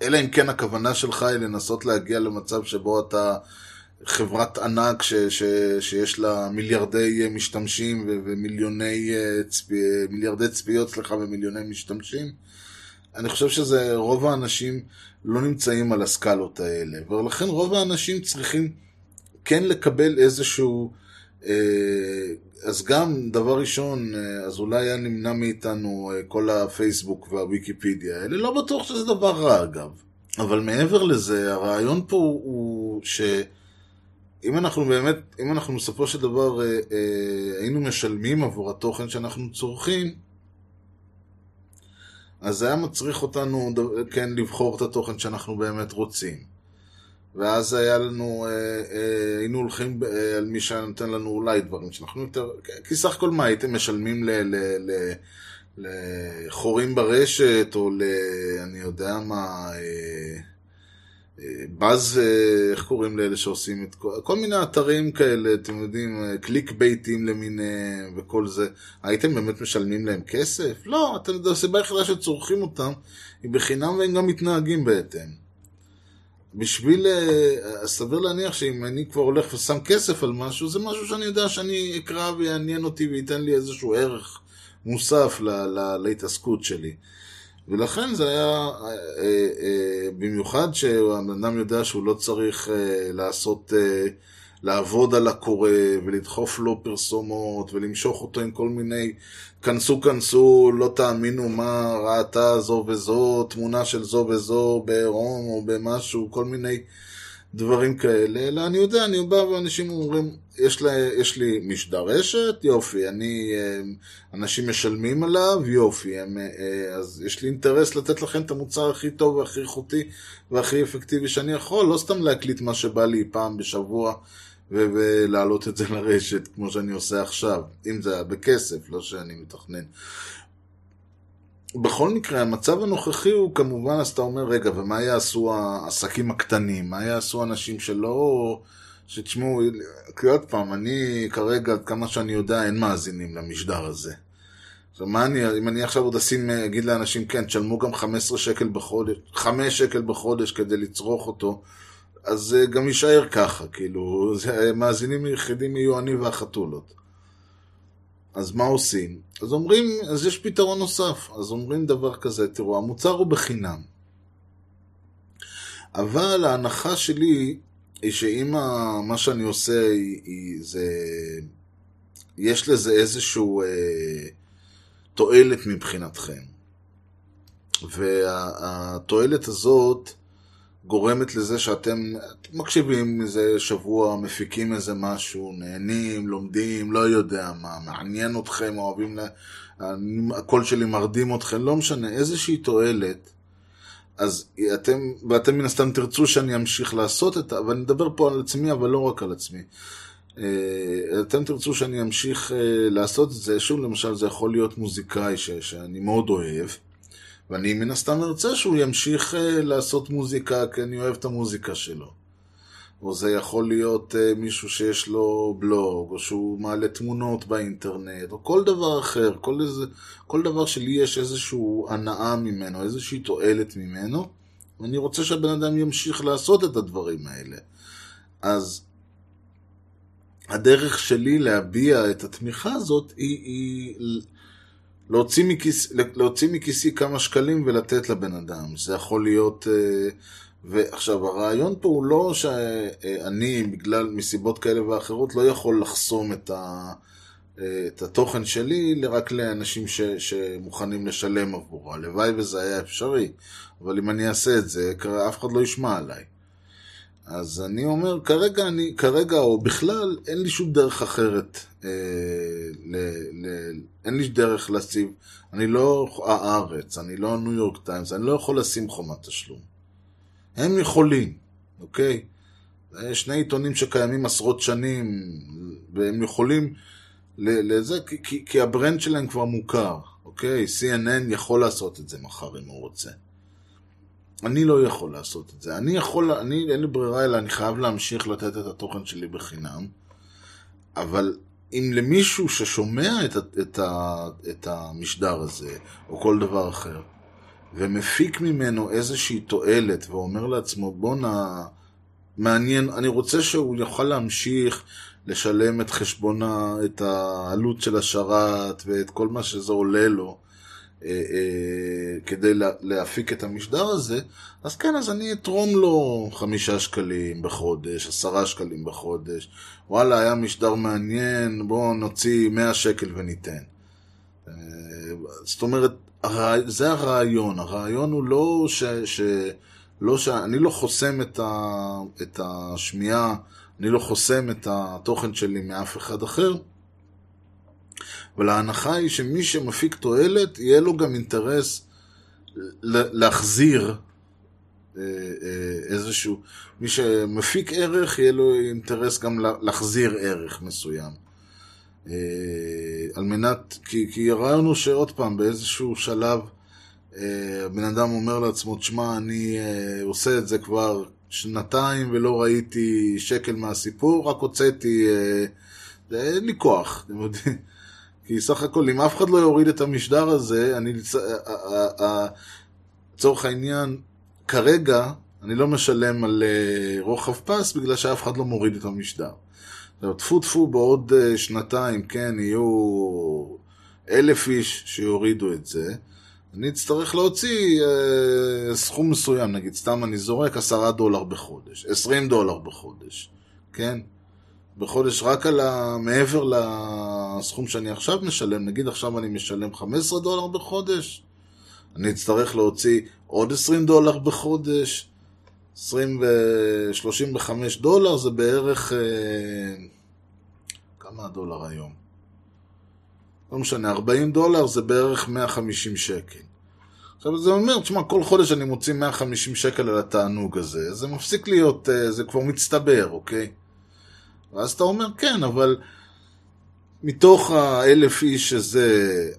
אלא אם כן הכוונה שלך היא לנסות להגיע למצב שבו אתה חברת ענק ש... ש... שיש לה מיליארדי משתמשים ו... ומיליוני צפ... מיליארדי צפיות, סליחה, ומיליוני משתמשים. אני חושב שזה, רוב האנשים לא נמצאים על הסקלות האלה, ולכן רוב האנשים צריכים כן לקבל איזשהו... אז גם, דבר ראשון, אז אולי היה נמנע מאיתנו כל הפייסבוק והוויקיפדיה האלה, לא בטוח שזה דבר רע אגב. אבל מעבר לזה, הרעיון פה הוא שאם אנחנו באמת, אם אנחנו בסופו של דבר היינו משלמים עבור התוכן שאנחנו צורכים, אז זה היה מצריך אותנו, כן, לבחור את התוכן שאנחנו באמת רוצים. ואז היה לנו, היינו הולכים על מי שנותן לנו אולי דברים שאנחנו יותר, כי סך הכל מה, הייתם משלמים ל, ל, ל, לחורים ברשת, או ל... אני יודע מה, אה, באז, אה, איך קוראים לאלה שעושים את כל, כל מיני אתרים כאלה, אתם יודעים, אה, קליק בייטים למיניהם וכל זה. הייתם באמת משלמים להם כסף? לא, אתם, הסיבה היחידה שצורכים אותם היא בחינם והם גם מתנהגים בהתאם. בשביל, אה, סביר להניח שאם אני כבר הולך ושם כסף על משהו, זה משהו שאני יודע שאני אקרא ויעניין אותי וייתן לי איזשהו ערך מוסף ל, ל, להתעסקות שלי. ולכן זה היה, אה, אה, אה, במיוחד שהבן אדם יודע שהוא לא צריך אה, לעשות, אה, לעבוד על הקורא ולדחוף לו פרסומות ולמשוך אותו עם כל מיני, כנסו כנסו, לא תאמינו מה ראתה זו וזו, תמונה של זו וזו בעירום או במשהו, כל מיני דברים כאלה, אלא אני יודע, אני בא ואנשים אומרים, יש, לה, יש לי משדר רשת, יופי, אני, אה, אנשים משלמים עליו, יופי, הם, אה, אז יש לי אינטרס לתת לכם את המוצר הכי טוב והכי איכותי והכי אפקטיבי שאני יכול, לא סתם להקליט מה שבא לי פעם בשבוע ולהעלות את זה לרשת כמו שאני עושה עכשיו, אם זה היה בכסף, לא שאני מתכנן. בכל מקרה, המצב הנוכחי הוא כמובן, אז אתה אומר, רגע, ומה יעשו העסקים הקטנים? מה יעשו אנשים שלא... שתשמעו, כי עוד פעם, אני כרגע, עד כמה שאני יודע, אין מאזינים למשדר הזה. עכשיו, מה אני, אם אני עכשיו עוד אשים, אגיד לאנשים, כן, תשלמו גם 15 שקל בחודש, 5 שקל בחודש כדי לצרוך אותו, אז זה גם יישאר ככה, כאילו, זה, מאזינים יחידים יהיו אני והחתולות. אז מה עושים? אז אומרים, אז יש פתרון נוסף. אז אומרים דבר כזה, תראו, המוצר הוא בחינם. אבל ההנחה שלי היא שאם מה שאני עושה היא, היא זה... יש לזה איזשהו אה, תועלת מבחינתכם. והתועלת הזאת גורמת לזה שאתם מקשיבים איזה שבוע, מפיקים איזה משהו, נהנים, לומדים, לא יודע מה, מעניין אתכם, אוהבים. הקול שלי מרדים אתכם, לא משנה, איזושהי תועלת. אז אתם, ואתם מן הסתם תרצו שאני אמשיך לעשות את ה... ואני מדבר פה על עצמי, אבל לא רק על עצמי. אה, אתם תרצו שאני אמשיך אה, לעשות את זה, שוב למשל זה יכול להיות מוזיקאי ש, שאני מאוד אוהב, ואני מן הסתם ארצה שהוא ימשיך אה, לעשות מוזיקה כי אני אוהב את המוזיקה שלו. או זה יכול להיות אה, מישהו שיש לו בלוג, או שהוא מעלה תמונות באינטרנט, או כל דבר אחר, כל, איזה, כל דבר שלי יש איזושהי הנאה ממנו, איזושהי תועלת ממנו, ואני רוצה שהבן אדם ימשיך לעשות את הדברים האלה. אז הדרך שלי להביע את התמיכה הזאת היא, היא להוציא, מכיס, להוציא מכיסי כמה שקלים ולתת לבן אדם. זה יכול להיות... אה, ועכשיו, הרעיון פה הוא לא שאני, בגלל, מסיבות כאלה ואחרות, לא יכול לחסום את, ה, את התוכן שלי רק לאנשים ש, שמוכנים לשלם עבורו. הלוואי וזה היה אפשרי, אבל אם אני אעשה את זה, אף אחד לא ישמע עליי. אז אני אומר, כרגע, אני, כרגע או בכלל, אין לי שום דרך אחרת. אה, ל, ל, אין לי דרך לשים, אני לא הארץ, אני לא ניו יורק טיימס, אני לא יכול לשים חומת תשלום. הם יכולים, אוקיי? יש שני עיתונים שקיימים עשרות שנים, והם יכולים לזה, כי, כי, כי ה brand שלהם כבר מוכר, אוקיי? CNN יכול לעשות את זה מחר אם הוא רוצה. אני לא יכול לעשות את זה. אני יכול, אני, אין לי ברירה אלא אני חייב להמשיך לתת את התוכן שלי בחינם, אבל אם למישהו ששומע את, את, את המשדר הזה, או כל דבר אחר, ומפיק ממנו איזושהי תועלת, ואומר לעצמו, בואנה, מעניין, אני רוצה שהוא יוכל להמשיך לשלם את חשבונה, את העלות של השרת, ואת כל מה שזה עולה לו, כדי לה, להפיק את המשדר הזה, אז כן, אז אני אתרום לו חמישה שקלים בחודש, עשרה שקלים בחודש. וואלה, היה משדר מעניין, בואו נוציא מאה שקל וניתן. אה, זאת אומרת, זה הרעיון. הרעיון הוא לא ש... ש... לא ש... אני לא חוסם את, ה... את השמיעה, אני לא חוסם את התוכן שלי מאף אחד אחר. אבל ההנחה היא שמי שמפיק תועלת, יהיה לו גם אינטרס להחזיר אה, אה, איזשהו... מי שמפיק ערך, יהיה לו אינטרס גם להחזיר ערך מסוים. אה, על מנת, כי, כי הרעיון הוא שעוד פעם, באיזשהו שלב, הבן אדם אומר לעצמו, תשמע, אני עושה את זה כבר שנתיים ולא ראיתי שקל מהסיפור, רק הוצאתי, אין לי כוח, אתם יודעים. כי סך הכל, אם אף אחד לא יוריד את המשדר הזה, אני, לצורך העניין, כרגע אני לא משלם על אה, רוחב פס בגלל שאף אחד לא מוריד את המשדר. טפו טפו בעוד אה, שנתיים, כן, יהיו אלף איש שיורידו את זה. אני אצטרך להוציא אה, סכום מסוים, נגיד, סתם אני זורק עשרה דולר בחודש, עשרים דולר בחודש, כן? בחודש רק על ה... מעבר לסכום שאני עכשיו משלם, נגיד עכשיו אני משלם 15 דולר בחודש, אני אצטרך להוציא עוד 20 דולר בחודש, 20 ו... 35 דולר זה בערך... אה, כמה הדולר היום? לא משנה, 40 דולר זה בערך 150 שקל. עכשיו זה אומר, תשמע, כל חודש אני מוציא 150 שקל על התענוג הזה, זה מפסיק להיות, אה, זה כבר מצטבר, אוקיי? ואז אתה אומר, כן, אבל מתוך האלף איש שזה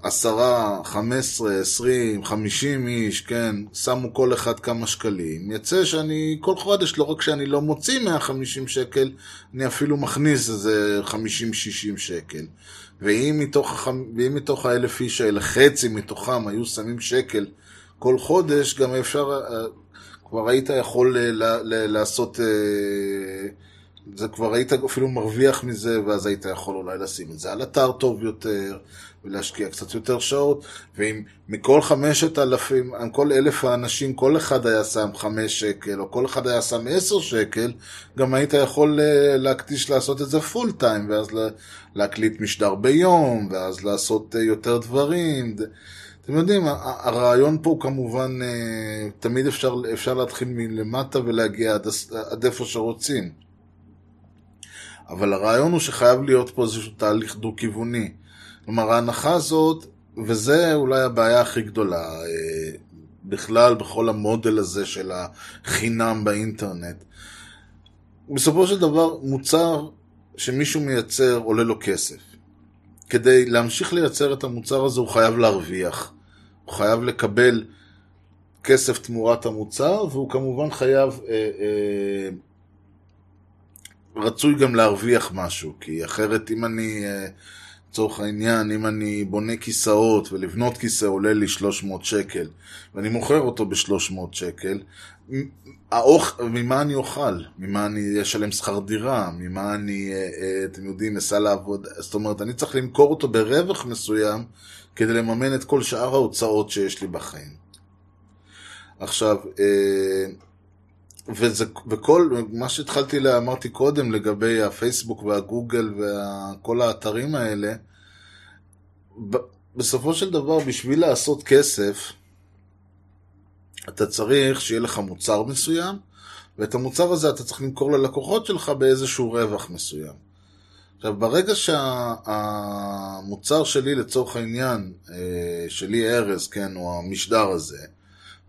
עשרה, חמש עשרה, עשרים, חמישים איש, כן, שמו כל אחד כמה שקלים, יצא שאני כל חודש, לא רק שאני לא מוציא 150 שקל, אני אפילו מכניס איזה 50-60 שקל. ואם מתוך. ואם מתוך האלף איש האלה, חצי מתוכם היו שמים שקל כל חודש, גם אפשר, אה, כבר היית יכול אה, לעשות, אה, זה כבר היית אפילו מרוויח מזה, ואז היית יכול אולי לשים את זה על אתר טוב יותר, ולהשקיע קצת יותר שעות, ואם מכל חמשת אלפים, כל אלף האנשים, כל אחד היה שם חמש שקל, או כל אחד היה שם עשר שקל, גם היית יכול אה, להקדיש לעשות את זה פול טיים, ואז לה- להקליט משדר ביום, ואז לעשות אה, יותר דברים. אתם יודעים, הרעיון פה כמובן, אה, תמיד אפשר, אפשר להתחיל מלמטה ולהגיע עד, עד איפה שרוצים. אבל הרעיון הוא שחייב להיות פה איזשהו תהליך דו-כיווני. כלומר, ההנחה הזאת, וזה אולי הבעיה הכי גדולה אה, בכלל בכל המודל הזה של החינם באינטרנט. בסופו של דבר, מוצר שמישהו מייצר עולה לו כסף. כדי להמשיך לייצר את המוצר הזה הוא חייב להרוויח. הוא חייב לקבל כסף תמורת המוצר, והוא כמובן חייב, אה, אה, רצוי גם להרוויח משהו, כי אחרת אם אני, אה, לצורך העניין, אם אני בונה כיסאות ולבנות כיסא עולה לי 300 שקל, ואני מוכר אותו ב-300 שקל, האוכ... ממה אני אוכל? ממה אני אשלם שכר דירה? ממה אני, אה, אה, אתם יודעים, אסע לעבוד? זאת אומרת, אני צריך למכור אותו ברווח מסוים כדי לממן את כל שאר ההוצאות שיש לי בחיים. עכשיו, וזה, וכל, מה שהתחלתי, לה, אמרתי קודם לגבי הפייסבוק והגוגל וכל האתרים האלה, ב- בסופו של דבר, בשביל לעשות כסף, אתה צריך שיהיה לך מוצר מסוים, ואת המוצר הזה אתה צריך למכור ללקוחות שלך באיזשהו רווח מסוים. עכשיו, ברגע שהמוצר שלי, לצורך העניין, אה, שלי ארז, כן, או המשדר הזה,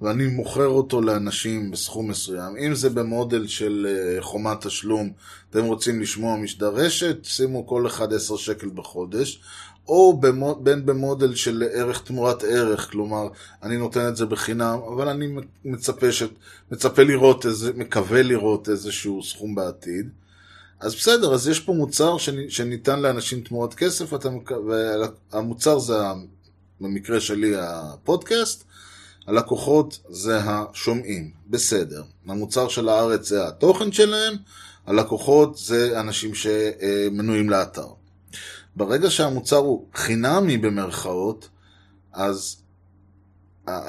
ואני מוכר אותו לאנשים בסכום מסוים, אם זה במודל של אה, חומת תשלום, אתם רוצים לשמוע משדר רשת, שימו כל אחד 10 שקל בחודש, או בין במודל של ערך תמורת ערך, כלומר, אני נותן את זה בחינם, אבל אני מצפה, ש, מצפה לראות, איזה, מקווה לראות איזשהו סכום בעתיד. אז בסדר, אז יש פה מוצר שניתן לאנשים תמורת כסף, אתה, והמוצר זה, במקרה שלי, הפודקאסט, הלקוחות זה השומעים, בסדר. המוצר של הארץ זה התוכן שלהם, הלקוחות זה אנשים שמנויים לאתר. ברגע שהמוצר הוא חינמי במרכאות, אז,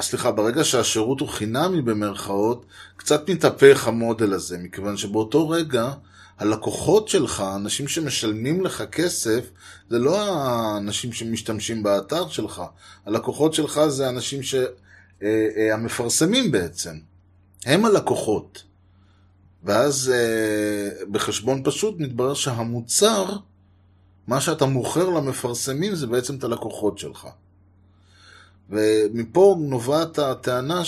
סליחה, ברגע שהשירות הוא חינמי במרכאות, קצת מתהפך המודל הזה, מכיוון שבאותו רגע, הלקוחות שלך, אנשים שמשלמים לך כסף, זה לא האנשים שמשתמשים באתר שלך. הלקוחות שלך זה אנשים ש... המפרסמים בעצם. הם הלקוחות. ואז בחשבון פשוט מתברר שהמוצר, מה שאתה מוכר למפרסמים זה בעצם את הלקוחות שלך. ומפה נובעת הטענה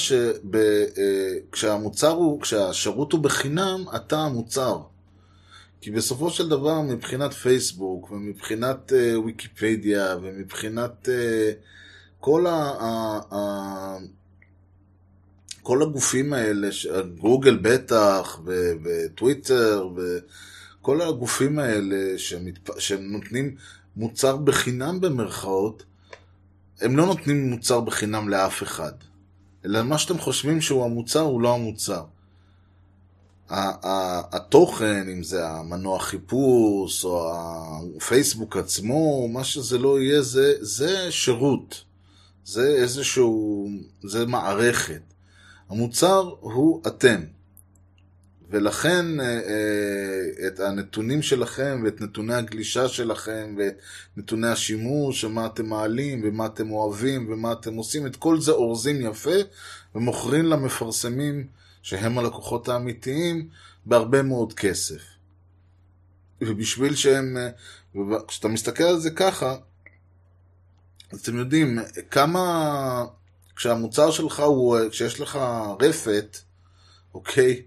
שכשהמוצר הוא, כשהשירות הוא בחינם, אתה המוצר. כי בסופו של דבר מבחינת פייסבוק ומבחינת uh, ויקיפדיה ומבחינת uh, כל ה... ה, ה כל הגופים האלה, גוגל בטח, וטוויטר, וכל הגופים האלה שמתפ... שנותנים מוצר בחינם במרכאות, הם לא נותנים מוצר בחינם לאף אחד. אלא מה שאתם חושבים שהוא המוצר, הוא לא המוצר. התוכן, אם זה המנוע חיפוש, או הפייסבוק עצמו, מה שזה לא יהיה, זה, זה שירות. זה איזשהו, זה מערכת. המוצר הוא אתם. ולכן אה, אה, את הנתונים שלכם ואת נתוני הגלישה שלכם ואת נתוני השימוש ומה אתם מעלים ומה אתם אוהבים ומה אתם עושים, את כל זה אורזים יפה ומוכרים למפרסמים שהם הלקוחות האמיתיים בהרבה מאוד כסף. ובשביל שהם, אה, כשאתה מסתכל על זה ככה, אז אתם יודעים כמה, כשהמוצר שלך הוא, כשיש לך רפת, אוקיי?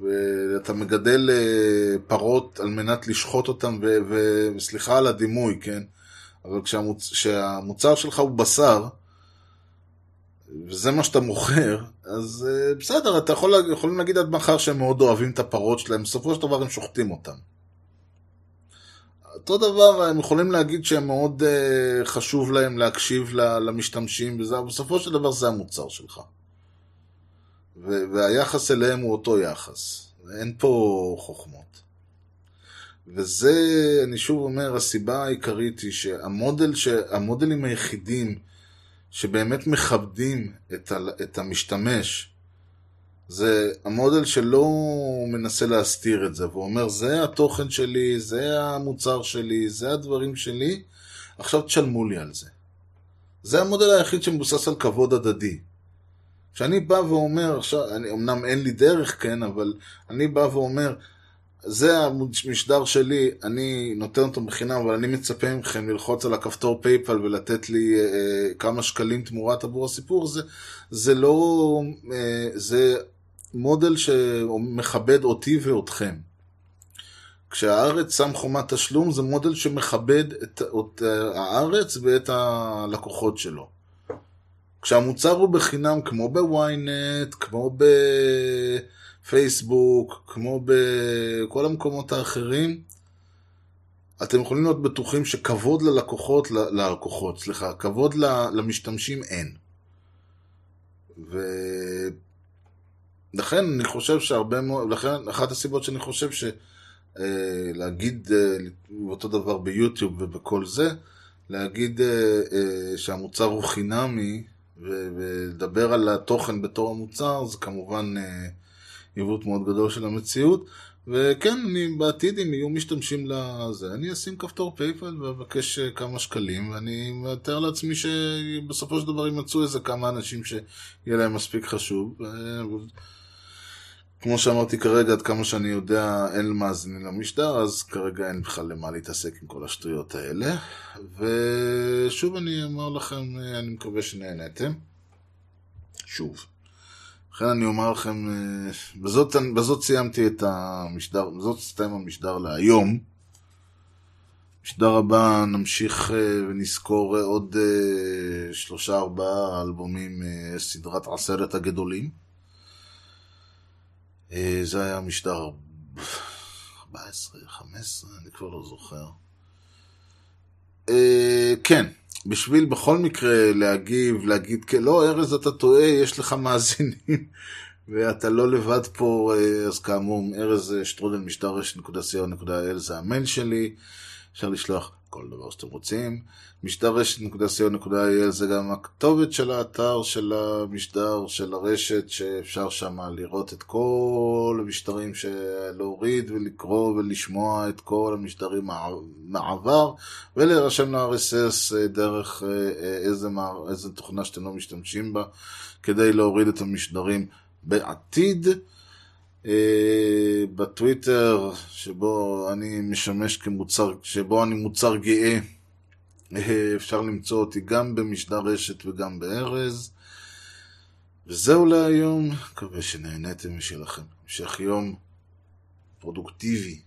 ואתה מגדל אה, פרות על מנת לשחוט אותן, ו- ו- וסליחה על הדימוי, כן? אבל כשהמוצ... כשהמוצר שלך הוא בשר, וזה מה שאתה מוכר, אז אה, בסדר, אתה יכול, יכולים להגיד עד מחר שהם מאוד אוהבים את הפרות שלהם, בסופו של דבר הם שוחטים אותן. אותו דבר, הם יכולים להגיד שהם מאוד uh, חשוב להם להקשיב למשתמשים, וזה, בסופו של דבר זה המוצר שלך. ו- והיחס אליהם הוא אותו יחס. אין פה חוכמות. וזה, אני שוב אומר, הסיבה העיקרית היא שהמודל, שהמודלים היחידים שבאמת מכבדים את, ה- את המשתמש, זה המודל שלא מנסה להסתיר את זה, והוא אומר, זה התוכן שלי, זה המוצר שלי, זה הדברים שלי, עכשיו תשלמו לי על זה. זה המודל היחיד שמבוסס על כבוד הדדי. כשאני בא ואומר, עכשיו, אני, אמנם אין לי דרך, כן, אבל אני בא ואומר, זה המשדר שלי, אני נותן אותו בחינם, אבל אני מצפה מכם ללחוץ על הכפתור פייפל ולתת לי אה, כמה שקלים תמורת עבור הסיפור, זה, זה לא, אה, זה מודל שמכבד אותי ואותכם. כשהארץ שם חומת תשלום, זה מודל שמכבד את, את הארץ ואת הלקוחות שלו. כשהמוצר הוא בחינם, כמו בוויינט, כמו בפייסבוק, כמו בכל המקומות האחרים, אתם יכולים להיות בטוחים שכבוד ללקוחות, ללקוחות, סליחה, כבוד למשתמשים אין. ולכן אני חושב שהרבה מאוד, לכן אחת הסיבות שאני חושב ש... אה, אה, אותו דבר ביוטיוב ובכל זה, להגיד אה, שהמוצר הוא חינמי ולדבר על התוכן בתור המוצר זה כמובן עיוות מאוד גדול של המציאות. וכן, אני בעתיד אם יהיו משתמשים לזה, אני אשים כפתור פייפל ואבקש כמה שקלים ואני מתאר לעצמי שבסופו של דבר יימצאו איזה כמה אנשים שיהיה להם מספיק חשוב כמו שאמרתי כרגע, עד כמה שאני יודע, אין מאזינים למשדר, אז כרגע אין בכלל למה להתעסק עם כל השטויות האלה. ושוב אני אומר לכם, אני מקווה שנהנתם. שוב. לכן אני אומר לכם, בזאת, בזאת סיימתי את המשדר, בזאת הסתיים המשדר להיום. משדר הבא נמשיך ונזכור עוד שלושה ארבעה אלבומים, סדרת עשרת הגדולים. זה היה משדר 14, 15, אני כבר לא זוכר. כן, בשביל בכל מקרה להגיב, להגיד, לא, ארז, אתה טועה, יש לך מאזינים, ואתה לא לבד פה, אז כאמור, ארז שטרודל משדר רשת.co.il זה המייל שלי, אפשר לשלוח כל דבר שאתם רוצים. משדר רשת.co.il זה גם הכתובת של האתר של המשדר, של הרשת, שאפשר שם לראות את כל המשדרים להוריד ולקרוא ולשמוע את כל המשדרים מהעבר, ולהירשם ל-RSS דרך איזה, איזה תוכנה שאתם לא משתמשים בה, כדי להוריד את המשדרים בעתיד. אה, בטוויטר, שבו אני משמש כמוצר, שבו אני מוצר גאה, אה, אפשר למצוא אותי גם במשדר רשת וגם בארז. וזהו להיום, מקווה שנהניתם משלכם. המשך יום פרודוקטיבי.